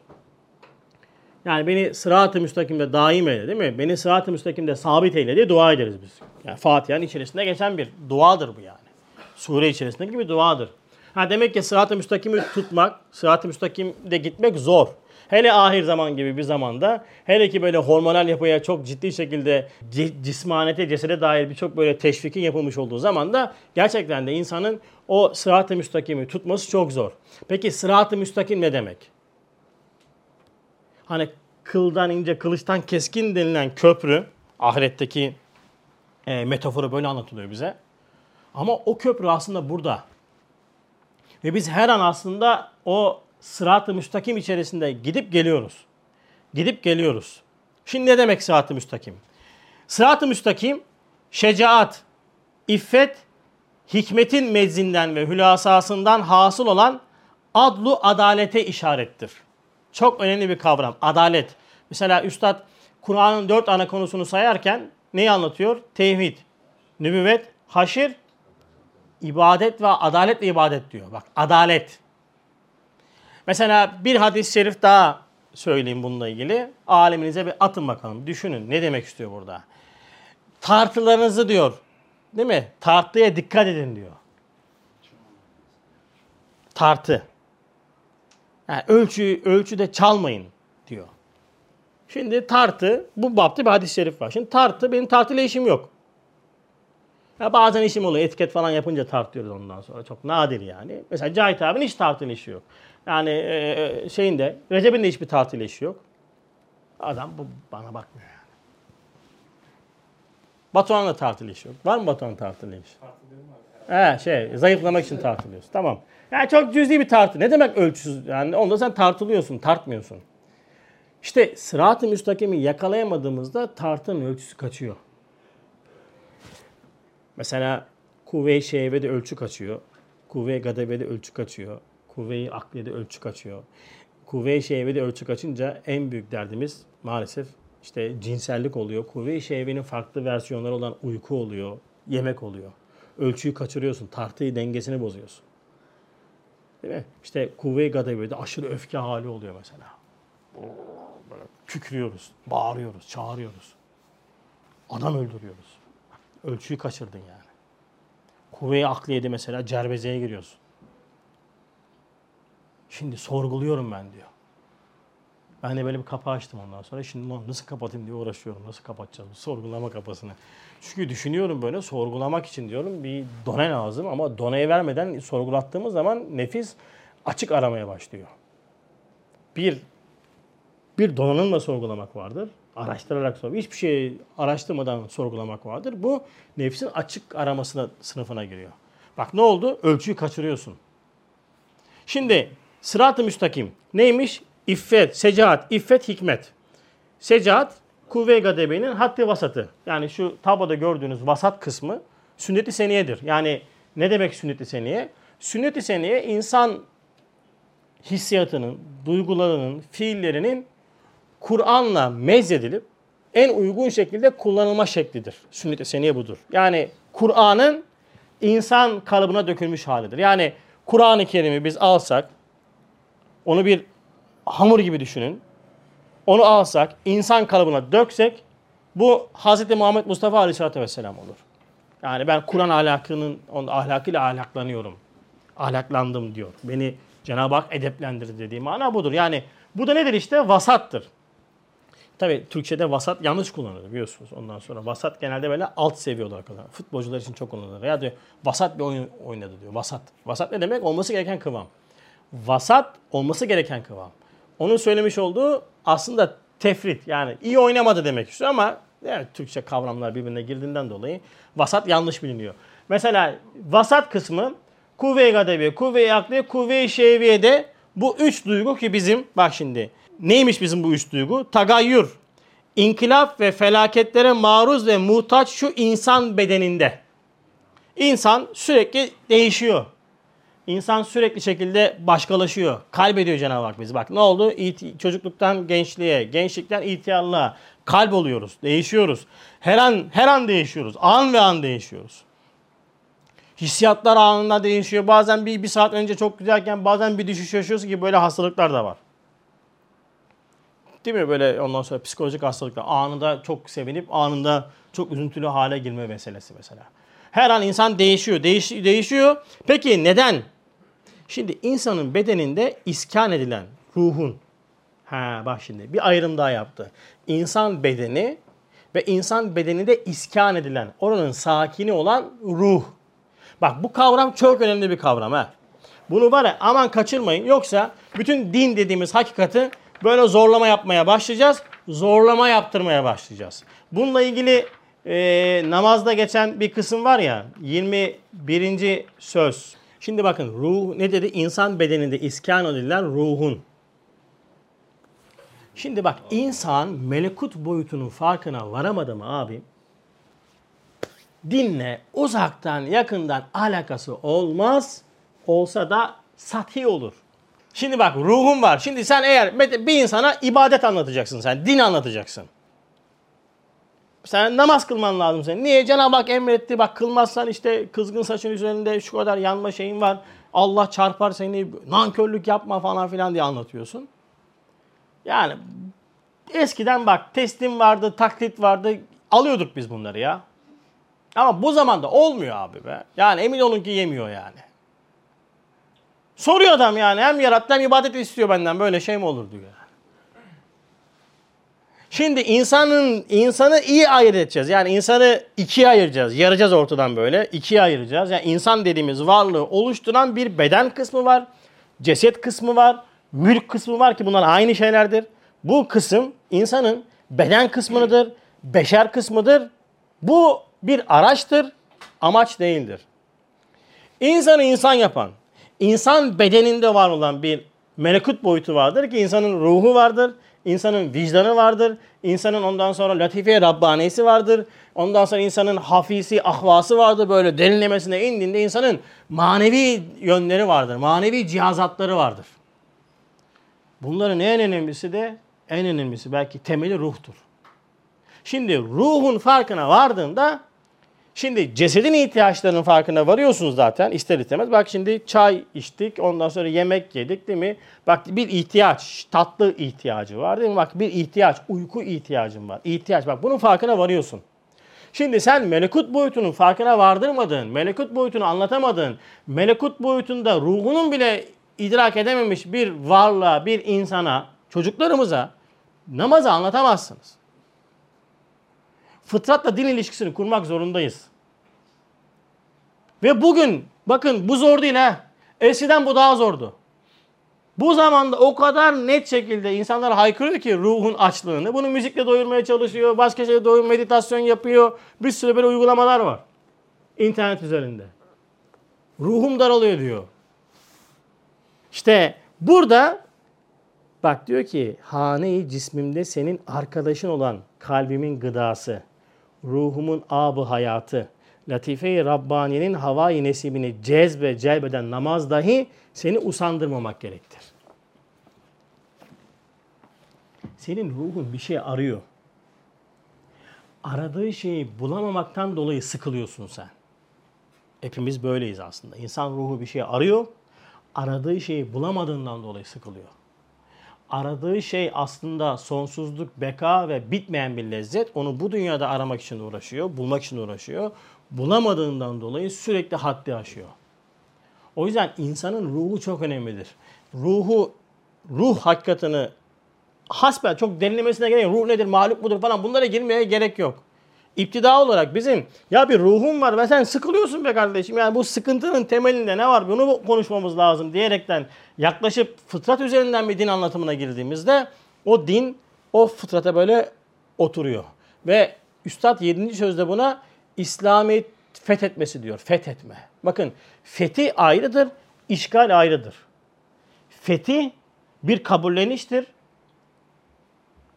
Yani beni sırat-ı müstakimde daim eyle değil mi? Beni sırat-ı müstakimde sabit eyle diye dua ederiz biz. Yani Fatiha'nın içerisinde geçen bir duadır bu yani. Sure içerisindeki bir duadır. Ha demek ki sırat-ı müstakimi tutmak, sırat-ı müstakimde gitmek zor. Hele ahir zaman gibi bir zamanda, hele ki böyle hormonal yapıya çok ciddi şekilde ci- cismanete, cesede dair birçok böyle teşvikin yapılmış olduğu zamanda gerçekten de insanın o sırat-ı müstakimi tutması çok zor. Peki sırat-ı müstakim ne demek? Hani kıldan ince, kılıçtan keskin denilen köprü, ahiretteki e, metaforu böyle anlatılıyor bize. Ama o köprü aslında burada. Ve biz her an aslında o sırat-ı müstakim içerisinde gidip geliyoruz. Gidip geliyoruz. Şimdi ne demek sırat-ı müstakim? Sırat-ı müstakim, şecaat, iffet, hikmetin mezzinden ve hülasasından hasıl olan adlu adalete işarettir. Çok önemli bir kavram. Adalet. Mesela Üstad Kur'an'ın dört ana konusunu sayarken neyi anlatıyor? Tevhid, nübüvvet, haşir, ibadet ve adaletle ibadet diyor. Bak adalet. Mesela bir hadis-i şerif daha söyleyeyim bununla ilgili. Aleminize bir atın bakalım. Düşünün ne demek istiyor burada. Tartılarınızı diyor. Değil mi? Tartıya dikkat edin diyor. Tartı. Yani ölçü, ölçüde çalmayın diyor. Şimdi tartı, bu bapta bir hadis-i şerif var. Şimdi tartı, benim tartıyla işim yok. Ya bazen işim oluyor. Etiket falan yapınca tartıyoruz ondan sonra. Çok nadir yani. Mesela Cahit abinin hiç tartıyla işi yok. Yani e, şeyin de, Recep'in de hiçbir tartıyla işi yok. Adam bu bana bakmıyor yani. Batuhan'ın da tartıyla işi yok. Var mı Batuhan'ın tartıyla işi? He şey, zayıflamak için tartılıyorsun. Tamam. Yani çok cüzi bir tartı. Ne demek ölçüsüz? Yani onda sen tartılıyorsun, tartmıyorsun. İşte sırat-ı müstakimi yakalayamadığımızda tartının ölçüsü kaçıyor. Mesela kuvve-i şehvede ölçü kaçıyor. Kuvve-i gadebede ölçü kaçıyor. Kuvve-i akliyede ölçü kaçıyor. Kuvve-i şehvede ölçü kaçınca en büyük derdimiz maalesef işte cinsellik oluyor. Kuvve-i şehvenin farklı versiyonları olan uyku oluyor, yemek oluyor. Ölçüyü kaçırıyorsun, tartıyı dengesini bozuyorsun. Değil mi? İşte kuvve-i gadebede aşırı öfke hali oluyor mesela. Böyle kükrüyoruz, bağırıyoruz, çağırıyoruz. Adam öldürüyoruz. Ölçüyü kaçırdın yani. Kuvve-i akliyede mesela cerbezeye giriyorsun. Şimdi sorguluyorum ben diyor. Ben de böyle bir kapı açtım ondan sonra. Şimdi nasıl kapatayım diye uğraşıyorum. Nasıl kapatacağız bu sorgulama kapısını. Çünkü düşünüyorum böyle sorgulamak için diyorum bir done lazım. Ama doneyi vermeden sorgulattığımız zaman nefis açık aramaya başlıyor. Bir, bir donanımla sorgulamak vardır. Araştırarak sor. Hiçbir şeyi araştırmadan sorgulamak vardır. Bu nefsin açık aramasına sınıfına giriyor. Bak ne oldu? Ölçüyü kaçırıyorsun. Şimdi sırat-ı müstakim neymiş? İffet, secaat, iffet, hikmet. Secaat, kuvve-i gadebenin haddi vasatı. Yani şu tabloda gördüğünüz vasat kısmı sünnet-i seniyedir. Yani ne demek sünnet-i seniye? Sünnet-i seniye insan hissiyatının, duygularının, fiillerinin Kur'an'la mezedilip en uygun şekilde kullanılma şeklidir. Sünnet-i seniye budur. Yani Kur'an'ın insan kalıbına dökülmüş halidir. Yani Kur'an-ı Kerim'i biz alsak, onu bir hamur gibi düşünün. Onu alsak, insan kalıbına döksek, bu Hz. Muhammed Mustafa Aleyhisselatü Vesselam olur. Yani ben Kur'an ahlakının, onun ahlakıyla ahlaklanıyorum. Ahlaklandım diyor. Beni Cenab-ı Hak edeplendirdi dediği mana budur. Yani bu da nedir işte? Vasattır. Tabi Türkçe'de vasat yanlış kullanılır biliyorsunuz. Ondan sonra vasat genelde böyle alt seviye olarak kullanılır. Futbolcular için çok kullanılır. Ya diyor vasat bir oyun oynadı diyor. Vasat. Vasat ne demek? Olması gereken kıvam. Vasat olması gereken kıvam. Onun söylemiş olduğu aslında tefrit yani iyi oynamadı demek istiyor ama yani Türkçe kavramlar birbirine girdiğinden dolayı vasat yanlış biliniyor. Mesela vasat kısmı kuvve-i gadebi, kuvve-i akli, kuvve-i şehviyede bu üç duygu ki bizim bak şimdi neymiş bizim bu üç duygu? Tagayyür, inkılap ve felaketlere maruz ve muhtaç şu insan bedeninde. İnsan sürekli değişiyor. İnsan sürekli şekilde başkalaşıyor. Kalbediyor Cenab-ı Hak bizi. Bak ne oldu? İti, çocukluktan gençliğe, gençlikten ihtiyarlığa kalp oluyoruz. Değişiyoruz. Her an her an değişiyoruz. An ve an değişiyoruz. Hissiyatlar anında değişiyor. Bazen bir, bir saat önce çok güzelken bazen bir düşüş yaşıyorsun ki böyle hastalıklar da var. Değil mi? Böyle ondan sonra psikolojik hastalıklar. Anında çok sevinip anında çok üzüntülü hale girme meselesi mesela. Her an insan değişiyor, değiş, değişiyor. Peki neden? Şimdi insanın bedeninde iskan edilen ruhun, ha bak şimdi bir ayrım daha yaptı. İnsan bedeni ve insan bedeninde iskan edilen, oranın sakini olan ruh. Bak bu kavram çok önemli bir kavram ha. Bunu var ya aman kaçırmayın. Yoksa bütün din dediğimiz hakikati böyle zorlama yapmaya başlayacağız. Zorlama yaptırmaya başlayacağız. Bununla ilgili e, namazda geçen bir kısım var ya 21. söz. Şimdi bakın ruh ne dedi? İnsan bedeninde iskan edilen ruhun. Şimdi bak insan melekut boyutunun farkına varamadı mı abi? Dinle uzaktan yakından alakası olmaz. Olsa da sathi olur. Şimdi bak ruhun var. Şimdi sen eğer bir insana ibadet anlatacaksın sen. Din anlatacaksın. Sen namaz kılman lazım senin. Niye? Cenab-ı Hak emretti. Bak kılmazsan işte kızgın saçın üzerinde şu kadar yanma şeyin var. Allah çarpar seni. Nankörlük yapma falan filan diye anlatıyorsun. Yani eskiden bak teslim vardı, taklit vardı. Alıyorduk biz bunları ya. Ama bu zamanda olmuyor abi be. Yani emin olun ki yemiyor yani. Soruyor adam yani hem yarattı hem ibadet istiyor benden böyle şey mi olur diyor. Şimdi insanın insanı iyi ayırt edeceğiz. Yani insanı ikiye ayıracağız. Yaracağız ortadan böyle. ikiye ayıracağız. Yani insan dediğimiz varlığı oluşturan bir beden kısmı var. Ceset kısmı var. Mülk kısmı var ki bunlar aynı şeylerdir. Bu kısım insanın beden kısmıdır. Beşer kısmıdır. Bu bir araçtır. Amaç değildir. İnsanı insan yapan, insan bedeninde var olan bir melekut boyutu vardır ki insanın ruhu vardır insanın vicdanı vardır. İnsanın ondan sonra latife Rabbanesi vardır. Ondan sonra insanın hafisi, ahvası vardır. Böyle derinlemesine indiğinde insanın manevi yönleri vardır. Manevi cihazatları vardır. Bunların en önemlisi de en önemlisi belki temeli ruhtur. Şimdi ruhun farkına vardığında Şimdi cesedin ihtiyaçlarının farkına varıyorsunuz zaten ister istemez. Bak şimdi çay içtik, ondan sonra yemek yedik değil mi? Bak bir ihtiyaç, tatlı ihtiyacı var değil mi? Bak bir ihtiyaç, uyku ihtiyacın var. İhtiyaç, bak bunun farkına varıyorsun. Şimdi sen melekut boyutunun farkına vardırmadın, melekut boyutunu anlatamadın, melekut boyutunda ruhunun bile idrak edememiş bir varlığa, bir insana, çocuklarımıza namazı anlatamazsınız fıtratla din ilişkisini kurmak zorundayız. Ve bugün bakın bu zor değil ha. Eskiden bu daha zordu. Bu zamanda o kadar net şekilde insanlar haykırıyor ki ruhun açlığını. Bunu müzikle doyurmaya çalışıyor, başka şeyle doyur, meditasyon yapıyor. Bir sürü böyle uygulamalar var internet üzerinde. Ruhum daralıyor diyor. İşte burada bak diyor ki hane-i cismimde senin arkadaşın olan kalbimin gıdası, ruhumun abı hayatı, latife-i Rabbani'nin havai nesibini cezbe celbeden namaz dahi seni usandırmamak gerektir. Senin ruhun bir şey arıyor. Aradığı şeyi bulamamaktan dolayı sıkılıyorsun sen. Hepimiz böyleyiz aslında. İnsan ruhu bir şey arıyor. Aradığı şeyi bulamadığından dolayı sıkılıyor. Aradığı şey aslında sonsuzluk, beka ve bitmeyen bir lezzet. Onu bu dünyada aramak için uğraşıyor, bulmak için uğraşıyor. Bulamadığından dolayı sürekli haddi aşıyor. O yüzden insanın ruhu çok önemlidir. Ruhu, ruh hakikatini hasbel çok derinlemesine gerek yok. Ruh nedir, mahluk mudur falan bunlara girmeye gerek yok. İptida olarak bizim ya bir ruhum var ve sen sıkılıyorsun be kardeşim. Yani bu sıkıntının temelinde ne var bunu konuşmamız lazım diyerekten yaklaşıp fıtrat üzerinden bir din anlatımına girdiğimizde o din o fıtrata böyle oturuyor. Ve Üstad 7. sözde buna İslamiyet fethetmesi diyor. Fethetme. Bakın fethi ayrıdır, işgal ayrıdır. Fethi bir kabulleniştir.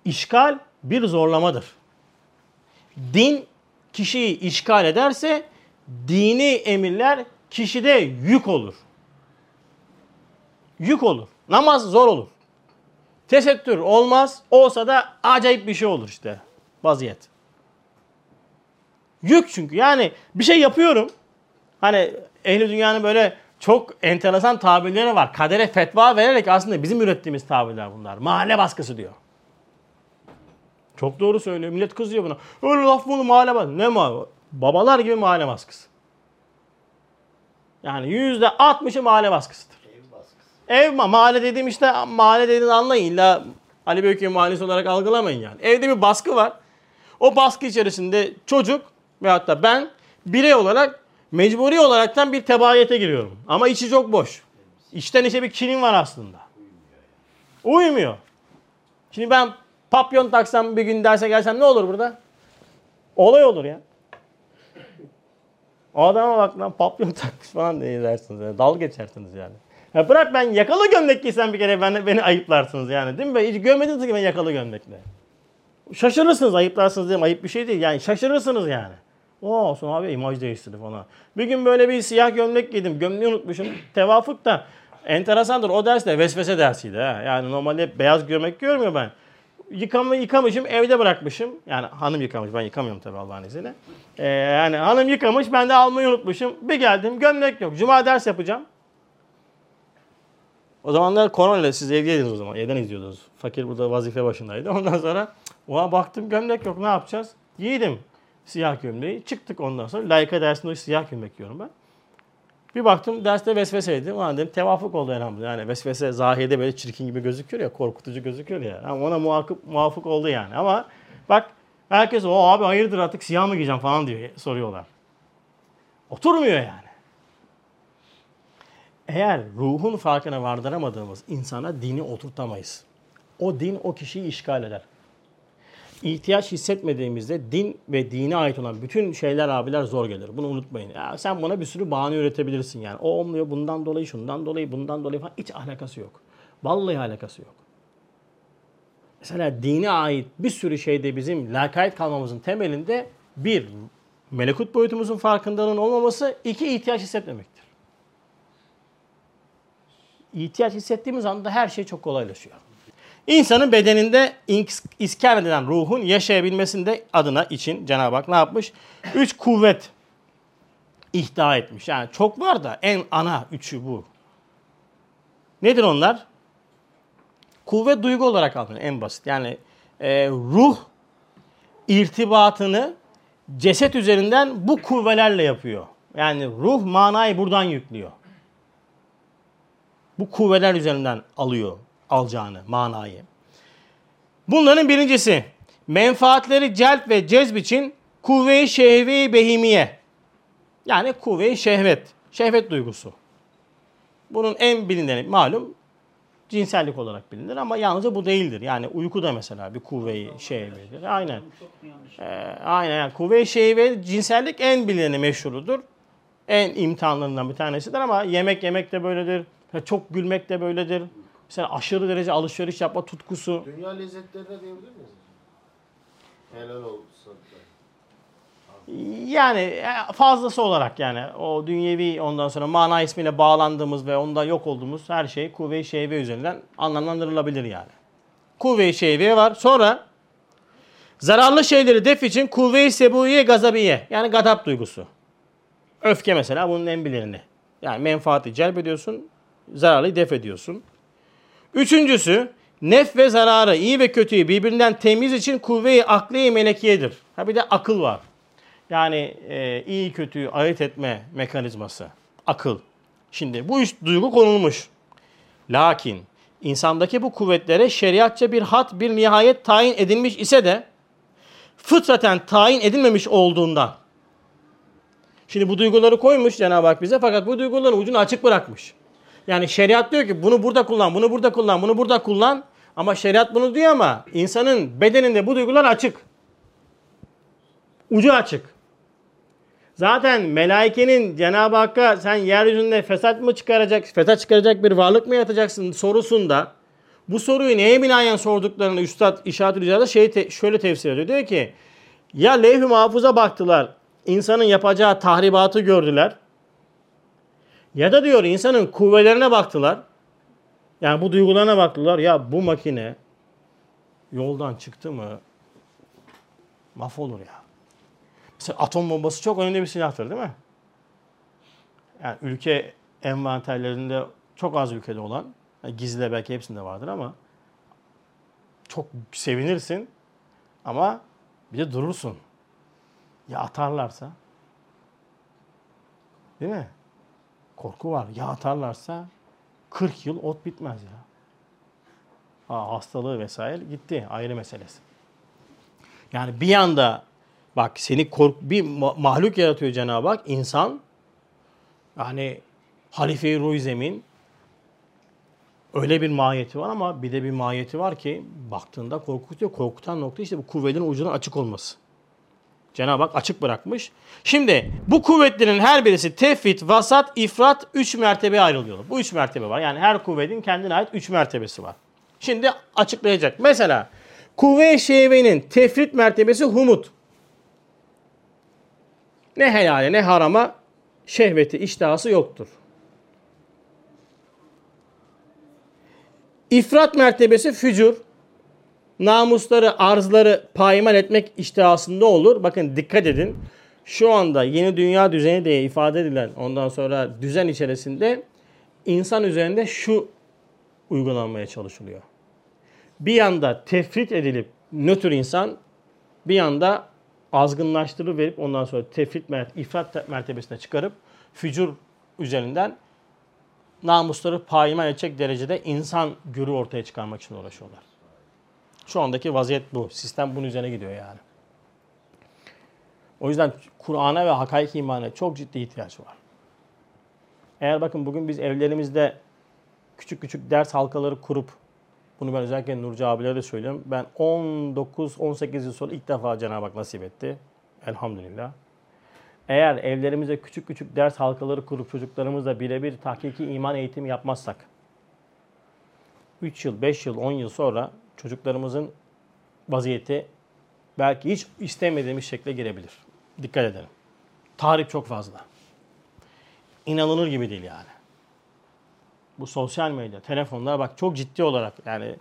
İşgal bir zorlamadır. Din kişiyi işgal ederse dini emirler kişide yük olur. Yük olur. Namaz zor olur. Tesettür olmaz. Olsa da acayip bir şey olur işte. Vaziyet. Yük çünkü. Yani bir şey yapıyorum. Hani ehli dünyanın böyle çok enteresan tabirleri var. Kadere fetva vererek aslında bizim ürettiğimiz tabirler bunlar. Mahalle baskısı diyor. Çok doğru söylüyor. Millet kızıyor buna. Öyle laf bunu mahalle baskısı. Ne mahalle? Babalar gibi mahalle baskısı. Yani yüzde altmışı mahalle baskısıdır. Ev baskısı. Ev mahalle dediğim işte mahalle dediğini anlayın. İlla Ali Beyköy mahallesi olarak algılamayın yani. Evde bir baskı var. O baskı içerisinde çocuk veyahut da ben birey olarak mecburi olaraktan bir tebayete giriyorum. Ama içi çok boş. İçten içe bir kinim var aslında. Uyumuyor. Şimdi ben papyon taksam bir gün derse gelsem ne olur burada? Olay olur ya. O adama bak lan papyon takmış falan diye dersiniz. Yani. Dal geçersiniz yani. Ya bırak ben yakalı gömlek giysem bir kere beni, beni ayıplarsınız yani değil mi? Hiç görmediniz ki ben yakalı gömlekle. Şaşırırsınız ayıplarsınız diyeyim ayıp bir şey değil yani şaşırırsınız yani. O olsun abi imaj değiştirdi falan. Bir gün böyle bir siyah gömlek giydim. Gömleği unutmuşum. Tevafuk da enteresandır. O ders de vesvese dersiydi. Ha. Yani normalde beyaz gömlek görmüyor ben. Yıkama yıkamışım, evde bırakmışım. Yani hanım yıkamış, ben yıkamıyorum tabii Allah'ın izniyle. Ee, yani hanım yıkamış, ben de almayı unutmuşum. Bir geldim, gömlek yok. Cuma ders yapacağım. O zamanlar korona ile siz evdeydiniz o zaman. Evden izliyordunuz. Fakir burada vazife başındaydı. *laughs* Ondan sonra ona baktım gömlek yok ne yapacağız? Giydim siyah gömleği. Çıktık ondan sonra. Layıka dersinde siyah gömlek giyiyorum ben. Bir baktım derste vesveseydi. Ulan dedim tevafuk oldu elhamdülillah. Yani vesvese zahide böyle çirkin gibi gözüküyor ya, korkutucu gözüküyor ya. Ama ona muhakip, muvafık oldu yani. Ama bak herkes o abi hayırdır artık siyah mı giyeceğim falan diyor soruyorlar. Oturmuyor yani. Eğer ruhun farkına vardıramadığımız insana dini oturtamayız. O din o kişiyi işgal eder ihtiyaç hissetmediğimizde din ve dine ait olan bütün şeyler abiler zor gelir. Bunu unutmayın. Ya sen buna bir sürü bahane üretebilirsin yani. O olmuyor bundan dolayı, şundan dolayı, bundan dolayı falan hiç alakası yok. Vallahi alakası yok. Mesela dine ait bir sürü şeyde bizim lakayt kalmamızın temelinde bir, melekut boyutumuzun farkındalığının olmaması, iki, ihtiyaç hissetmemektir. İhtiyaç hissettiğimiz anda her şey çok kolaylaşıyor. İnsanın bedeninde iskan edilen ruhun yaşayabilmesinde adına için Cenab-ı Hak ne yapmış? Üç kuvvet ihda etmiş. Yani çok var da en ana üçü bu. Nedir onlar? Kuvvet duygu olarak alınıyor en basit. Yani e, ruh irtibatını ceset üzerinden bu kuvvelerle yapıyor. Yani ruh manayı buradan yüklüyor. Bu kuvveler üzerinden alıyor alacağını, manayı. Bunların birincisi menfaatleri celp ve cezb için kuvve-i şehve-i behimiye. Yani kuvve-i şehvet, şehvet duygusu. Bunun en bilineni malum cinsellik olarak bilinir ama yalnızca bu değildir. Yani uyku da mesela bir kuvve-i şehvedir. Aynen. Ee, aynen yani kuvve-i şehve cinsellik en bilineni meşhurudur. En imtihanlarından bir tanesidir ama yemek yemek de böyledir. Çok gülmek de böyledir. Mesela aşırı derece alışveriş yapma tutkusu. Dünya lezzetlerine diyebilir miyiz? Helal olsun. Yani e, fazlası olarak yani o dünyevi ondan sonra mana ismiyle bağlandığımız ve onda yok olduğumuz her şey kuvve-i şehve üzerinden anlamlandırılabilir yani. Kuvve-i şehve var. Sonra zararlı şeyleri def için kuvve-i sebuiye gazabiye yani gadap duygusu. Öfke mesela bunun en bilineni. Yani menfaati celp ediyorsun, zararlıyı def ediyorsun. Üçüncüsü nef ve zararı, iyi ve kötüyü birbirinden temiz için kuvve-i akli melekiyedir. Ha bir de akıl var. Yani e, iyi kötüyü ayırt etme mekanizması. Akıl. Şimdi bu üç duygu konulmuş. Lakin insandaki bu kuvvetlere şeriatça bir hat, bir nihayet tayin edilmiş ise de fıtraten tayin edilmemiş olduğundan. Şimdi bu duyguları koymuş Cenab-ı Hak bize fakat bu duyguların ucunu açık bırakmış. Yani şeriat diyor ki bunu burada kullan, bunu burada kullan, bunu burada kullan. Ama şeriat bunu diyor ama insanın bedeninde bu duygular açık. Ucu açık. Zaten melaikenin Cenab-ı Hakk'a sen yeryüzünde fesat mı çıkaracak, fesat çıkaracak bir varlık mı yatacaksın sorusunda bu soruyu neye binaen sorduklarını Üstad İşaret-ül İcaz'da şey te, şöyle tefsir ediyor. Diyor ki ya levh-i mahfuza baktılar, insanın yapacağı tahribatı gördüler. Ya da diyor insanın kuvvelerine baktılar. Yani bu duygularına baktılar. Ya bu makine yoldan çıktı mı mahvolur ya. Mesela atom bombası çok önemli bir silahtır değil mi? Yani ülke envanterlerinde çok az ülkede olan, yani gizli belki hepsinde vardır ama çok sevinirsin ama bir de durursun. Ya atarlarsa? Değil mi? Korku var. Ya atarlarsa 40 yıl ot bitmez ya. Ha, hastalığı vesaire gitti. Ayrı meselesi. Yani bir yanda bak seni kork bir mahluk yaratıyor Cenab-ı Hak. insan yani halife-i ruh öyle bir mahiyeti var ama bir de bir mahiyeti var ki baktığında korkutuyor. Korkutan nokta işte bu kuvvetin ucunun açık olması. Cenab-ı Hak açık bırakmış. Şimdi bu kuvvetlerin her birisi tefrit, vasat, ifrat üç mertebe ayrılıyor. Bu üç mertebe var. Yani her kuvvetin kendine ait üç mertebesi var. Şimdi açıklayacak. Mesela kuvve-i şehvenin tefrit mertebesi humut. Ne helale ne harama şehveti, iştahası yoktur. İfrat mertebesi fücur namusları, arzları payimal etmek iştihasında olur. Bakın dikkat edin. Şu anda yeni dünya düzeni diye ifade edilen ondan sonra düzen içerisinde insan üzerinde şu uygulanmaya çalışılıyor. Bir yanda tefrit edilip nötr insan bir yanda azgınlaştırıp verip ondan sonra tefrit mert ifrat mertebesine çıkarıp fücur üzerinden namusları payimal edecek derecede insan gürü ortaya çıkarmak için uğraşıyorlar. Şu andaki vaziyet bu. Sistem bunun üzerine gidiyor yani. O yüzden Kur'an'a ve hakaik imana çok ciddi ihtiyaç var. Eğer bakın bugün biz evlerimizde küçük küçük ders halkaları kurup bunu ben özellikle Nurcu abilere de söylüyorum. Ben 19-18 yıl sonra ilk defa Cenab-ı Hak nasip etti. Elhamdülillah. Eğer evlerimize küçük küçük ders halkaları kurup çocuklarımızla birebir tahkiki iman eğitimi yapmazsak 3 yıl, 5 yıl, 10 yıl sonra çocuklarımızın vaziyeti belki hiç istemediğimiz şekle girebilir. Dikkat edelim. Tarih çok fazla. İnanılır gibi değil yani. Bu sosyal medya, telefonlar bak çok ciddi olarak yani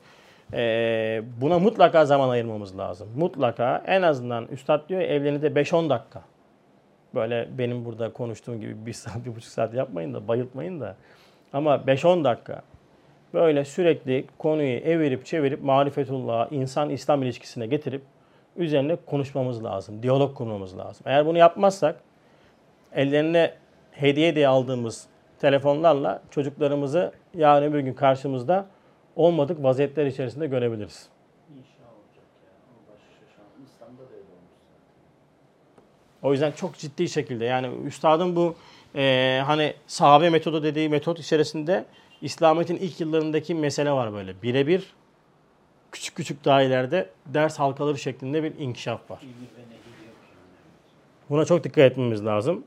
e, buna mutlaka zaman ayırmamız lazım. Mutlaka en azından üstad diyor evlenide 5-10 dakika. Böyle benim burada konuştuğum gibi bir saat, bir buçuk saat yapmayın da bayıltmayın da. Ama 5-10 dakika böyle sürekli konuyu evirip çevirip marifetullah, insan İslam ilişkisine getirip üzerine konuşmamız lazım. Diyalog kurmamız lazım. Eğer bunu yapmazsak ellerine hediye diye aldığımız telefonlarla çocuklarımızı yarın bir gün karşımızda olmadık vaziyetler içerisinde görebiliriz. O yüzden çok ciddi şekilde yani üstadın bu e, hani sahabe metodu dediği metot içerisinde İslamiyet'in ilk yıllarındaki mesele var böyle. Birebir küçük küçük dairelerde ders halkaları şeklinde bir inkişaf var. Buna çok dikkat etmemiz lazım.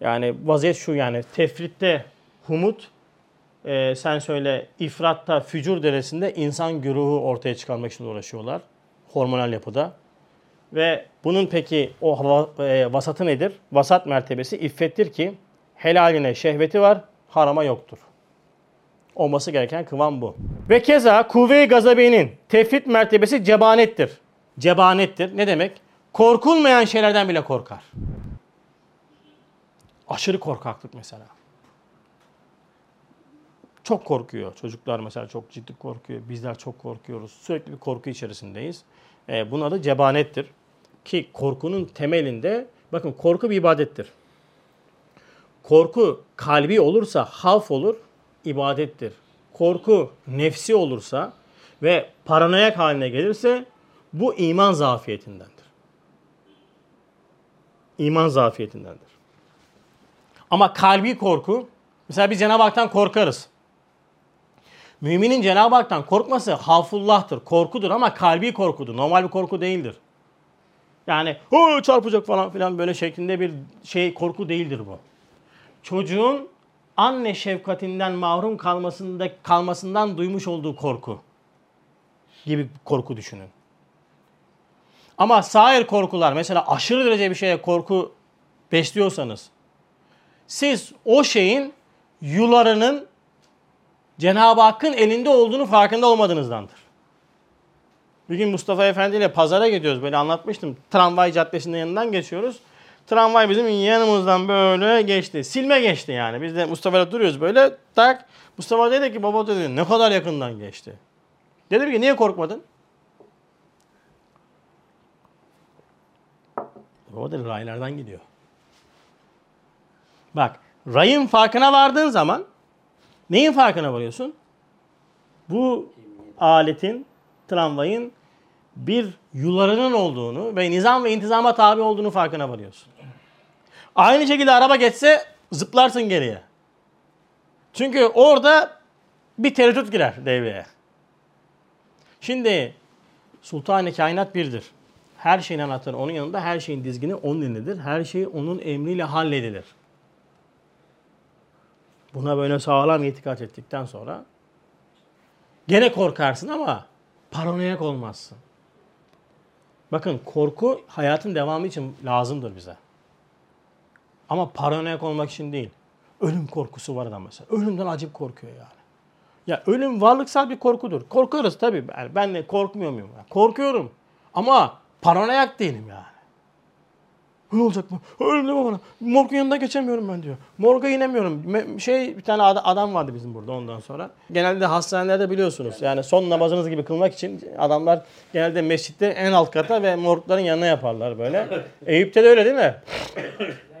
Yani vaziyet şu yani tefritte humut, e, sen söyle ifratta fücur derecesinde insan güruhu ortaya çıkarmak için uğraşıyorlar. Hormonal yapıda. Ve bunun peki o hava- e, vasatı nedir? Vasat mertebesi iffettir ki helaline şehveti var, harama yoktur. Olması gereken kıvam bu. Ve keza kuvve-i gazabenin tefrit mertebesi cebanettir. Cebanettir. Ne demek? Korkulmayan şeylerden bile korkar. Aşırı korkaklık mesela. Çok korkuyor. Çocuklar mesela çok ciddi korkuyor. Bizler çok korkuyoruz. Sürekli bir korku içerisindeyiz. Ee, bunun adı cebanettir. Ki korkunun temelinde, bakın korku bir ibadettir. Korku kalbi olursa havf olur, ibadettir. Korku nefsi olursa ve paranoyak haline gelirse bu iman zafiyetindendir. İman zafiyetindendir. Ama kalbi korku, mesela biz Cenab-ı Hak'tan korkarız. Müminin Cenab-ı Hak'tan korkması haffullah'tır, korkudur ama kalbi korkudur. Normal bir korku değildir. Yani "Hı, çarpacak falan filan böyle şeklinde bir şey korku değildir bu. Çocuğun anne şefkatinden mahrum kalmasında kalmasından duymuş olduğu korku gibi korku düşünün. Ama sair korkular mesela aşırı derece bir şeye korku besliyorsanız siz o şeyin yularının Cenab-ı Hakk'ın elinde olduğunu farkında olmadığınızdandır. Bir gün Mustafa Efendi ile pazara gidiyoruz. Böyle anlatmıştım. Tramvay caddesinin yanından geçiyoruz. Tramvay bizim yanımızdan böyle geçti. Silme geçti yani. Biz de Mustafa'yla duruyoruz böyle. Tak. Mustafa dedi ki baba dedi ne kadar yakından geçti. Dedim ki niye korkmadın? Baba dedi raylardan gidiyor. Bak rayın farkına vardığın zaman neyin farkına varıyorsun? Bu aletin, tramvayın bir yularının olduğunu ve nizam ve intizama tabi olduğunu farkına varıyorsun. Aynı şekilde araba geçse zıplarsın geriye. Çünkü orada bir tereddüt girer devreye. Şimdi Sultan-ı Kainat birdir. Her şeyin anahtarı onun yanında, her şeyin dizgini onun elindedir. Her şey onun emriyle halledilir. Buna böyle sağlam itikat ettikten sonra gene korkarsın ama paranoyak olmazsın. Bakın korku hayatın devamı için lazımdır bize. Ama paranoyak olmak için değil. Ölüm korkusu var adam mesela. Ölümden acip korkuyor yani. Ya ölüm varlıksal bir korkudur. Korkarız tabii. Yani ben de korkmuyor muyum? Yani korkuyorum. Ama paranoyak değilim yani. Ne olacak mı? Ölüm deme bana. Morgun yanından geçemiyorum ben diyor. Morga inemiyorum. Şey bir tane ad- adam vardı bizim burada ondan sonra. Genelde hastanelerde biliyorsunuz. Yani son namazınız gibi kılmak için adamlar genelde mescitte en alt kata ve morgların yanına yaparlar böyle. Eyüp'te de öyle değil mi? *laughs*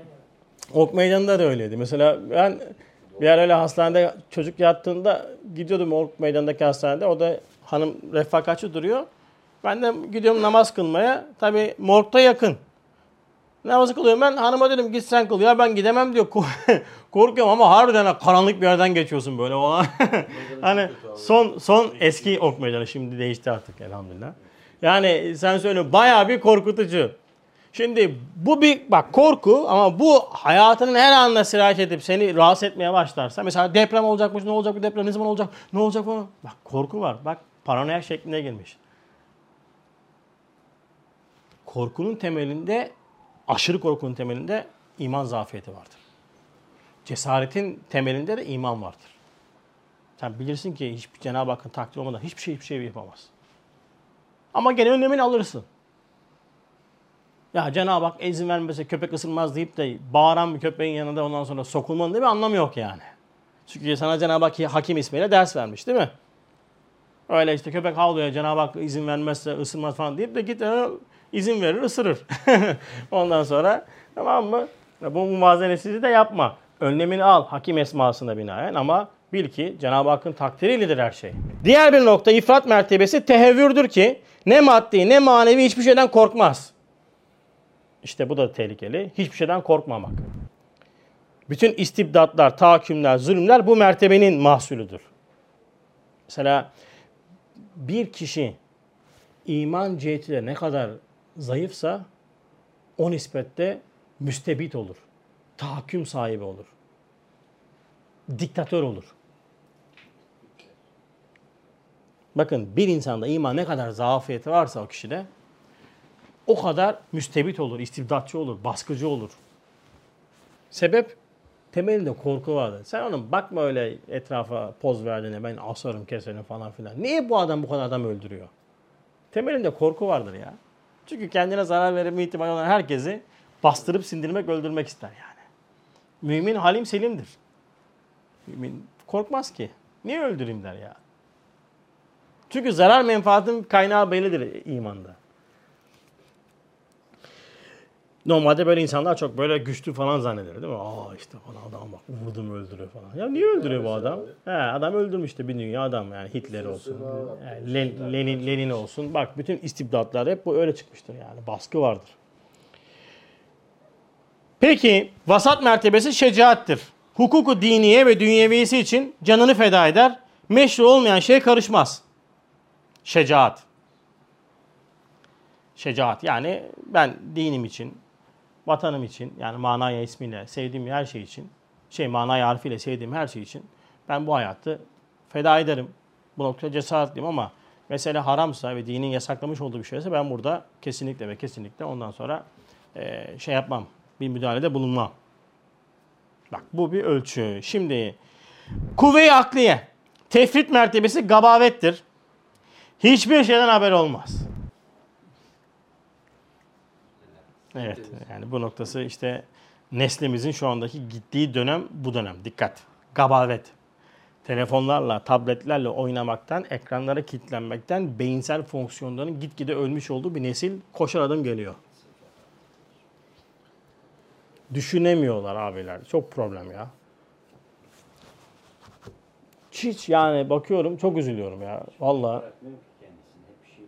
Ok Meydanı'nda da öyleydi. Mesela ben bir yer öyle hastanede çocuk yattığında gidiyordum Ok Meydanı'ndaki hastanede. O da hanım refakatçi duruyor. Ben de gidiyorum namaz kılmaya. Tabii morgda yakın. Namazı kılıyorum ben. Hanıma dedim git sen kıl. Ya ben gidemem diyor. *laughs* Korkuyorum ama harbiden karanlık bir yerden geçiyorsun böyle. O *laughs* hani son son eski ok meydanı şimdi değişti artık elhamdülillah. Yani sen söyle bayağı bir korkutucu. Şimdi bu bir bak korku ama bu hayatının her anına sirayet edip seni rahatsız etmeye başlarsa mesela deprem olacakmış ne olacak bu deprem ne zaman olacak ne olacak falan. Bak korku var bak paranoyak şeklinde girmiş. Korkunun temelinde aşırı korkunun temelinde iman zafiyeti vardır. Cesaretin temelinde de iman vardır. Sen bilirsin ki hiçbir Cenab-ı Hakk'ın takdiri olmadan hiçbir şey hiçbir şey yapamaz. Ama gene önlemini alırsın. Ya Cenab-ı Hak izin vermese köpek ısırmaz deyip de bağıran bir köpeğin yanında ondan sonra sokulmanın da bir anlamı yok yani. Çünkü sana Cenab-ı Hak hakim ismiyle ders vermiş değil mi? Öyle işte köpek havlıyor Cenab-ı Hak izin vermezse ısırmaz falan deyip de git e, izin verir ısırır. *laughs* ondan sonra tamam mı? Bu muvazenesizliği de yapma. Önlemini al hakim esmasına binaen ama bil ki Cenab-ı Hakk'ın takdiriyledir her şey. Diğer bir nokta ifrat mertebesi tehevvürdür ki ne maddi ne manevi hiçbir şeyden korkmaz. İşte bu da tehlikeli. Hiçbir şeyden korkmamak. Bütün istibdatlar, tahakkümler, zulümler bu mertebenin mahsulüdür. Mesela bir kişi iman cihetiyle ne kadar zayıfsa o nispette müstebit olur. Tahakküm sahibi olur. Diktatör olur. Bakın bir insanda iman ne kadar zafiyeti varsa o kişide o kadar müstebit olur, istibdatçı olur, baskıcı olur. Sebep temelinde korku vardı. Sen onun bakma öyle etrafa poz verdiğine ben asarım keserim falan filan. Niye bu adam bu kadar adam öldürüyor? Temelinde korku vardır ya. Çünkü kendine zarar verme ihtimali olan herkesi bastırıp sindirmek, öldürmek ister yani. Mümin halim selimdir. Mümin korkmaz ki. Niye öldüreyim der ya. Çünkü zarar menfaatin kaynağı bellidir imanda. Normalde böyle insanlar çok böyle güçlü falan zanneder değil mi? Aa işte falan adam bak vurdum öldürüyor falan. Ya niye öldürüyor bu adam? He, adam öldürmüştü bir dünya adam yani Hitler olsun, yani Len- Lenin, Lenin olsun. Bak bütün istibdatlar hep bu öyle çıkmıştır yani baskı vardır. Peki vasat mertebesi şecaattir. Hukuku diniye ve dünyevisi için canını feda eder. Meşru olmayan şey karışmaz. Şecaat. Şecaat yani ben dinim için, vatanım için yani manaya ismiyle sevdiğim her şey için, şey manaya harfiyle sevdiğim her şey için ben bu hayatı feda ederim. Bu noktada cesaretliyim ama mesele haramsa ve dinin yasaklamış olduğu bir şeyse ben burada kesinlikle ve kesinlikle ondan sonra e, şey yapmam. Bir müdahalede bulunmam. Bak bu bir ölçü. Şimdi kuvve-i akliye. Tefrit mertebesi gabavettir. Hiçbir şeyden haber olmaz. Evet yani bu noktası işte neslimizin şu andaki gittiği dönem bu dönem. Dikkat. Gabavet. Telefonlarla, tabletlerle oynamaktan, ekranlara kilitlenmekten beyinsel fonksiyonların gitgide ölmüş olduğu bir nesil koşar adım geliyor. Düşünemiyorlar abiler. Çok problem ya. Hiç yani bakıyorum çok üzülüyorum ya. Vallahi. Bırakmıyor ki kendisini. Hep bir şey.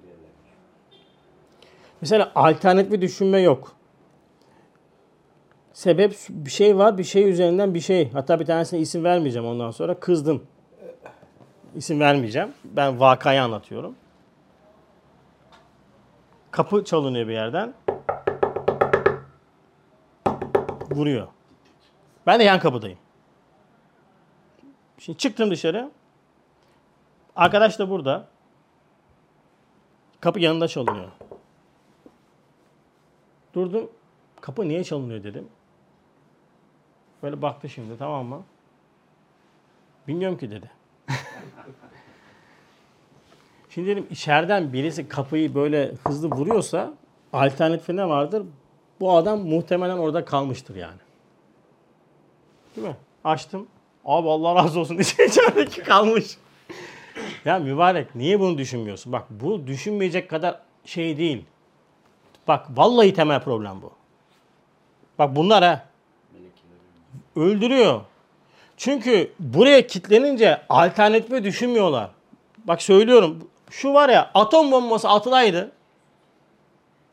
Mesela alternatif bir düşünme yok. Sebep bir şey var, bir şey üzerinden bir şey. Hatta bir tanesine isim vermeyeceğim ondan sonra. Kızdım. İsim vermeyeceğim. Ben vakayı anlatıyorum. Kapı çalınıyor bir yerden. Vuruyor. Ben de yan kapıdayım. Şimdi çıktım dışarı. Arkadaş da burada. Kapı yanında çalınıyor. Durdum. Kapı niye çalınıyor dedim. Böyle baktı şimdi tamam mı? Bilmiyorum ki dedi. *laughs* şimdi dedim içeriden birisi kapıyı böyle hızlı vuruyorsa alternatifi ne vardır? Bu adam muhtemelen orada kalmıştır yani. Değil mi? Açtım. Abi Allah razı olsun diye *laughs* içerideki kalmış. ya mübarek niye bunu düşünmüyorsun? Bak bu düşünmeyecek kadar şey değil. Bak vallahi temel problem bu. Bak bunlar ha. Öldürüyor. Çünkü buraya kitlenince alternatifi düşünmüyorlar. Bak söylüyorum şu var ya atom bombası atılaydı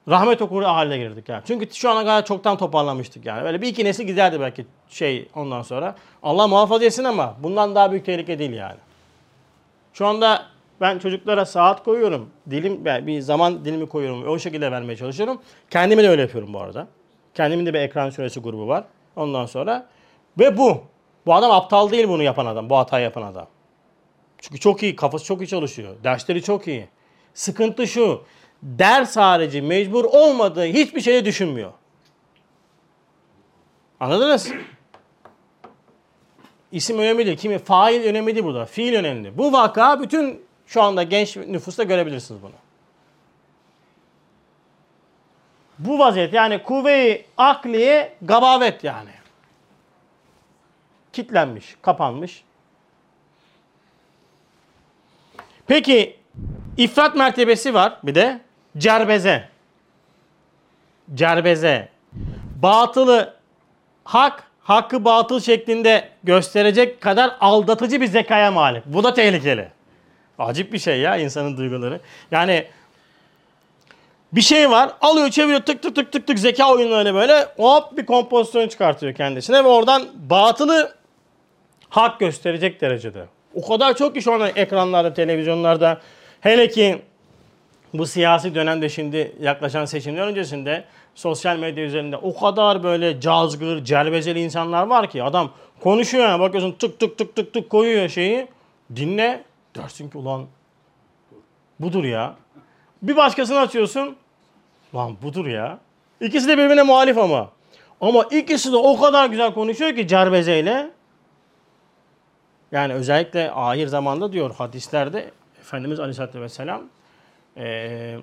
rahmet okuru haline girdik yani. Çünkü şu ana kadar çoktan toparlamıştık yani. Böyle bir iki nesil giderdi belki şey ondan sonra. Allah muhafaza etsin ama bundan daha büyük tehlike değil yani. Şu anda ben çocuklara saat koyuyorum. Dilim yani bir zaman dilimi koyuyorum. O şekilde vermeye çalışıyorum. Kendime de öyle yapıyorum bu arada. Kendimin de bir ekran süresi grubu var. Ondan sonra ve bu. Bu adam aptal değil bunu yapan adam. Bu hatayı yapan adam. Çünkü çok iyi. Kafası çok iyi çalışıyor. Dersleri çok iyi. Sıkıntı şu. Ders harici mecbur olmadığı hiçbir şeyi düşünmüyor. Anladınız? İsim önemli değil. Kimi fail önemli değil burada. Fiil önemli. Bu vaka bütün şu anda genç nüfusta görebilirsiniz bunu. Bu vaziyet yani kuvve-i akliye gabavet yani. Kitlenmiş, kapanmış. Peki ifrat mertebesi var bir de cerbeze. Cerbeze. Batılı hak, hakkı batıl şeklinde gösterecek kadar aldatıcı bir zekaya malik. Bu da tehlikeli. Acip bir şey ya insanın duyguları. Yani bir şey var. Alıyor çeviriyor tık tık tık tık tık zeka oyunlarını böyle hop bir kompozisyon çıkartıyor kendisine ve oradan batılı hak gösterecek derecede. O kadar çok ki şu anda ekranlarda, televizyonlarda hele ki bu siyasi dönemde şimdi yaklaşan seçimler öncesinde sosyal medya üzerinde o kadar böyle cazgır, celbezeli insanlar var ki adam konuşuyor yani bakıyorsun tık tık tık tık tık koyuyor şeyi. Dinle dersin ki ulan budur ya. Bir başkasını açıyorsun. Lan budur ya. İkisi de birbirine muhalif ama. Ama ikisi de o kadar güzel konuşuyor ki cerbezeyle. Yani özellikle ahir zamanda diyor hadislerde Efendimiz Aleyhisselatü Vesselam eee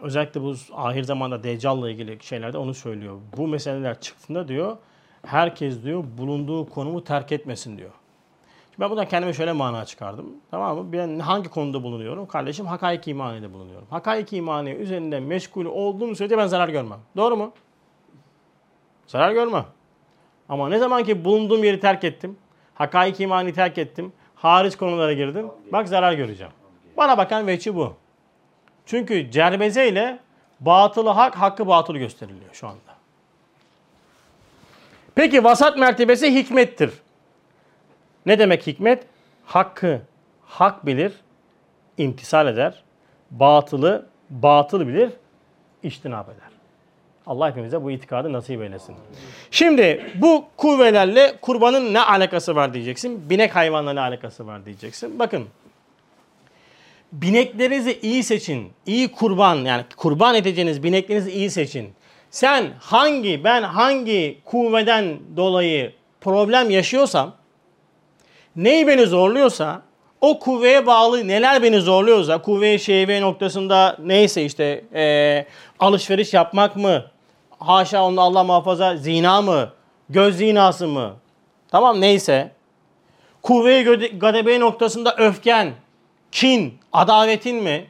özellikle bu ahir zamanda Deccal'la ilgili şeylerde onu söylüyor. Bu meseleler çıktığında diyor herkes diyor bulunduğu konumu terk etmesin diyor. Ben buradan kendime şöyle mana çıkardım. Tamam mı? Ben hangi konuda bulunuyorum? Kardeşim hakaik imanıyla bulunuyorum. Hakaik imanı üzerinde meşgul olduğum sürece ben zarar görmem. Doğru mu? Zarar görmem. Ama ne zaman ki bulunduğum yeri terk ettim, hakaik imanı terk ettim, hariç konulara girdim, bak zarar göreceğim. Bana bakan veçi bu. Çünkü cerbeze ile batılı hak, hakkı batıl gösteriliyor şu anda. Peki vasat mertebesi hikmettir. Ne demek hikmet? Hakkı hak bilir, imtisal eder. Batılı batıl bilir, iştinap eder. Allah hepimize bu itikadı nasip eylesin. Şimdi bu kuvvelerle kurbanın ne alakası var diyeceksin. Binek hayvanla ne alakası var diyeceksin. Bakın bineklerinizi iyi seçin. İyi kurban yani kurban edeceğiniz bineklerinizi iyi seçin. Sen hangi ben hangi kuvveden dolayı problem yaşıyorsam neyi beni zorluyorsa o kuvveye bağlı neler beni zorluyorsa kuvve şehve noktasında neyse işte e, alışveriş yapmak mı haşa onu Allah muhafaza zina mı? Göz zinası mı? Tamam neyse. Kuvve gadebe noktasında öfken kin adavetin mi?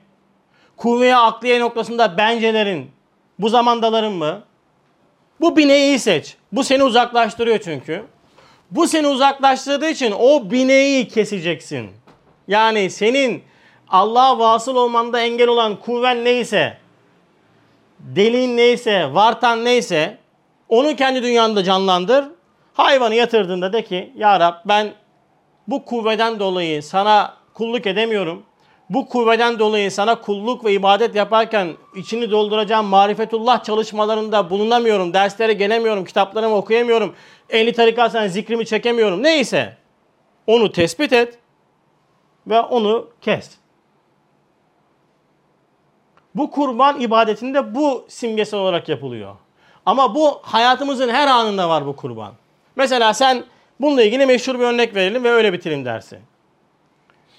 Kuvveye akliye noktasında bencelerin bu zamandaların mı? Bu bineği seç. Bu seni uzaklaştırıyor çünkü. Bu seni uzaklaştırdığı için o bineği keseceksin. Yani senin Allah'a vasıl olmanda engel olan kuvven neyse, delin neyse, vartan neyse onu kendi dünyanda canlandır. Hayvanı yatırdığında de ki Ya Rab ben bu kuvveden dolayı sana kulluk edemiyorum. Bu kuvveden dolayı sana kulluk ve ibadet yaparken içini dolduracağım marifetullah çalışmalarında bulunamıyorum. Derslere gelemiyorum, kitaplarımı okuyamıyorum. Ehli tarikat sen zikrimi çekemiyorum. Neyse onu tespit et ve onu kes. Bu kurban ibadetinde bu simgesel olarak yapılıyor. Ama bu hayatımızın her anında var bu kurban. Mesela sen bununla ilgili meşhur bir örnek verelim ve öyle bitirelim dersi.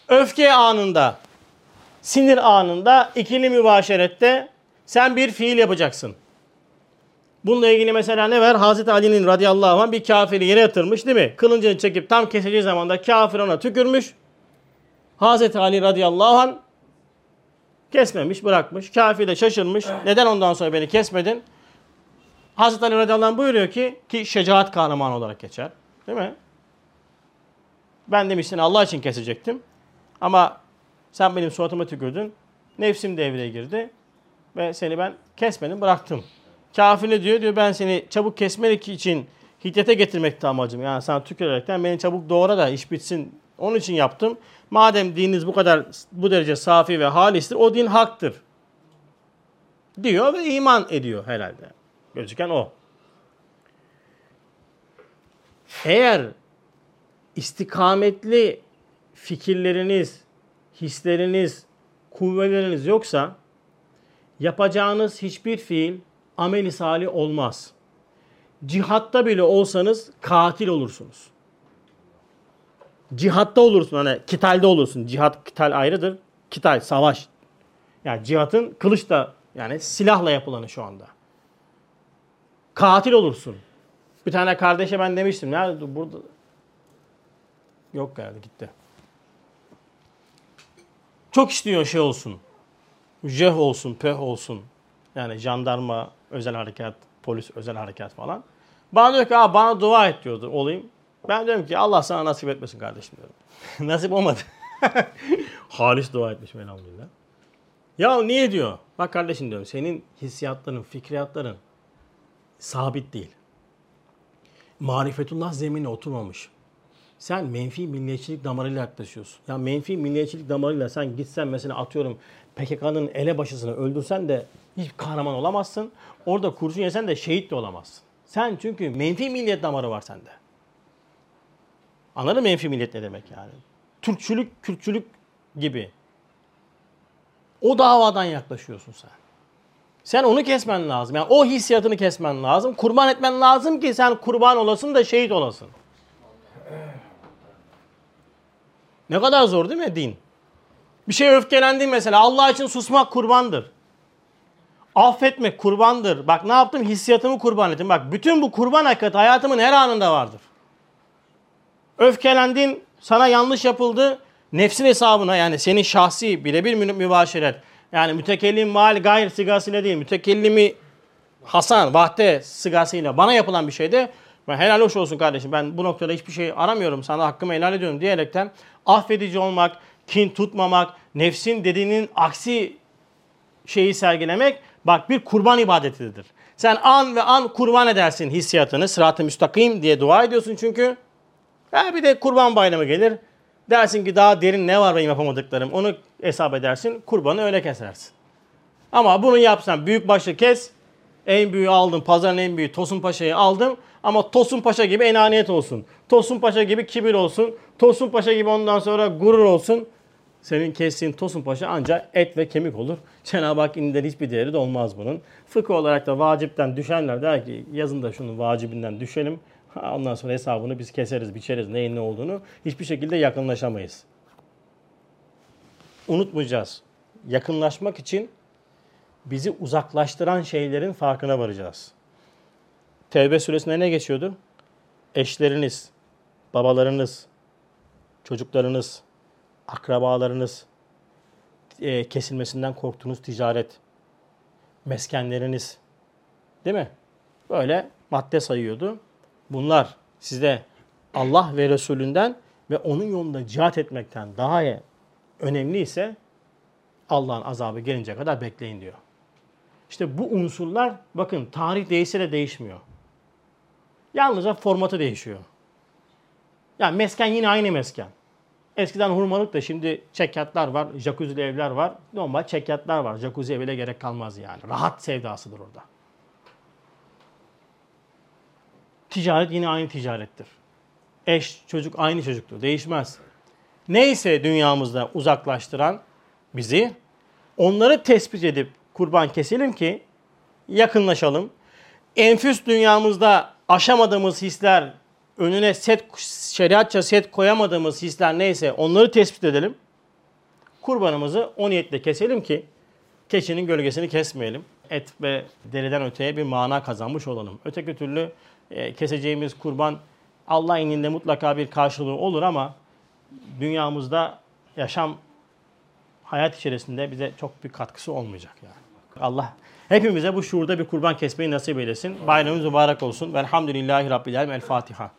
Öfke anında, sinir anında, ikili mübaşerette sen bir fiil yapacaksın. Bununla ilgili mesela ne var? Hazreti Ali'nin radıyallahu anh bir kafiri yere yatırmış değil mi? Kılıncını çekip tam keseceği zaman da kafir ona tükürmüş. Hazreti Ali radıyallahu anh kesmemiş, bırakmış. Kafir de şaşırmış. Neden ondan sonra beni kesmedin? Hazreti Ali radıyallahu anh buyuruyor ki, ki şecaat kahramanı olarak geçer. Değil mi? Ben demişsin Allah için kesecektim. Ama sen benim suratıma tükürdün. Nefsim devreye girdi. Ve seni ben kesmedim, bıraktım. Kafir ne diyor? Diyor ben seni çabuk kesmek için hiddete getirmekti amacım. Yani sana tükürerekten beni çabuk doğra da iş bitsin. Onun için yaptım. Madem dininiz bu kadar bu derece safi ve halistir o din haktır. Diyor ve iman ediyor herhalde. Gözüken o. Eğer istikametli fikirleriniz, hisleriniz, kuvveleriniz yoksa yapacağınız hiçbir fiil ameli salih olmaz. Cihatta bile olsanız katil olursunuz. Cihatta olursun hani kitalde olursun. Cihat kital ayrıdır. Kital savaş. Yani cihatın kılıç da yani silahla yapılanı şu anda. Katil olursun. Bir tane kardeşe ben demiştim. Nerede burada? Yok geldi gitti. Çok istiyor şey olsun. Jeh olsun, peh olsun. Yani jandarma, özel harekat, polis özel harekat falan. Bana diyor ki bana dua et diyordu olayım. Ben diyorum ki Allah sana nasip etmesin kardeşim diyorum. *laughs* nasip olmadı. *laughs* Halis dua etmiş elhamdülillah. Ya niye diyor? Bak kardeşim diyorum senin hissiyatların, fikriyatların sabit değil. Marifetullah zeminine oturmamış. Sen menfi milliyetçilik damarıyla yaklaşıyorsun. Ya menfi milliyetçilik damarıyla sen gitsen mesela atıyorum PKK'nın elebaşısını öldürsen de hiç kahraman olamazsın. Orada kurşun yesen de şehit de olamazsın. Sen çünkü menfi milliyet damarı var sende. Anladın mı menfi milliyet ne demek yani? Türkçülük, Kürtçülük gibi. O davadan yaklaşıyorsun sen. Sen onu kesmen lazım. Yani o hissiyatını kesmen lazım. Kurban etmen lazım ki sen kurban olasın da şehit olasın. Ne kadar zor değil mi din? Bir şey öfkelendin mesela. Allah için susmak kurbandır. Affetmek kurbandır. Bak ne yaptım? Hissiyatımı kurban ettim. Bak bütün bu kurban hakikati hayatımın her anında vardır. Öfkelendin, sana yanlış yapıldı. Nefsin hesabına yani senin şahsi birebir mü- mübaşeret. Yani mütekellim mal gayr sigasıyla değil. Mütekellimi Hasan, Vahde sigasıyla bana yapılan bir şeyde ben helal hoş olsun kardeşim ben bu noktada hiçbir şey aramıyorum sana hakkımı helal ediyorum diyerekten affedici olmak, kin tutmamak, nefsin dediğinin aksi şeyi sergilemek bak bir kurban ibadetidir. Sen an ve an kurban edersin hissiyatını sırat-ı müstakim diye dua ediyorsun çünkü. Ha bir de kurban bayramı gelir. Dersin ki daha derin ne var benim yapamadıklarım onu hesap edersin kurbanı öyle kesersin. Ama bunu yapsan büyük başı kes. En büyüğü aldım. Pazarın en büyüğü Tosun Paşa'yı aldım. Ama Tosun Paşa gibi enaniyet olsun. Tosun Paşa gibi kibir olsun. Tosun Paşa gibi ondan sonra gurur olsun. Senin kestiğin Tosun Paşa ancak et ve kemik olur. *laughs* Cenab-ı Hak indinden hiçbir değeri de olmaz bunun. Fıkıh olarak da vacipten düşenler der ki yazın da şunun vacibinden düşelim. Ondan sonra hesabını biz keseriz, biçeriz neyin ne olduğunu. Hiçbir şekilde yakınlaşamayız. Unutmayacağız. Yakınlaşmak için bizi uzaklaştıran şeylerin farkına varacağız. Tevbe suresinde ne geçiyordu? Eşleriniz, babalarınız, çocuklarınız, akrabalarınız, e, kesilmesinden korktuğunuz ticaret, meskenleriniz, değil mi? Böyle madde sayıyordu. Bunlar size Allah ve Resulünden ve onun yolunda cihat etmekten daha önemli ise Allah'ın azabı gelince kadar bekleyin diyor. İşte bu unsurlar bakın tarih değişse de değişmiyor. Yalnızca formatı değişiyor. Yani mesken yine aynı mesken. Eskiden hurmalık da şimdi çekyatlar var, jacuzzi'li evler var. Normal çekyatlar var. Jacuzzi evine gerek kalmaz yani. Rahat sevdasıdır orada. Ticaret yine aynı ticarettir. Eş, çocuk aynı çocuktur. Değişmez. Neyse dünyamızda uzaklaştıran bizi onları tespit edip kurban keselim ki yakınlaşalım. Enfüs dünyamızda aşamadığımız hisler, önüne set şeriatça set koyamadığımız hisler neyse onları tespit edelim. Kurbanımızı o niyetle keselim ki keçinin gölgesini kesmeyelim. Et ve deriden öteye bir mana kazanmış olalım. Öteki türlü e, keseceğimiz kurban Allah ininde mutlaka bir karşılığı olur ama dünyamızda yaşam hayat içerisinde bize çok bir katkısı olmayacak yani. Allah hepimize bu şuurda bir kurban kesmeyi nasip eylesin. Bayramımız mübarek olsun. Velhamdülillahi Rabbil Alem. El Fatiha.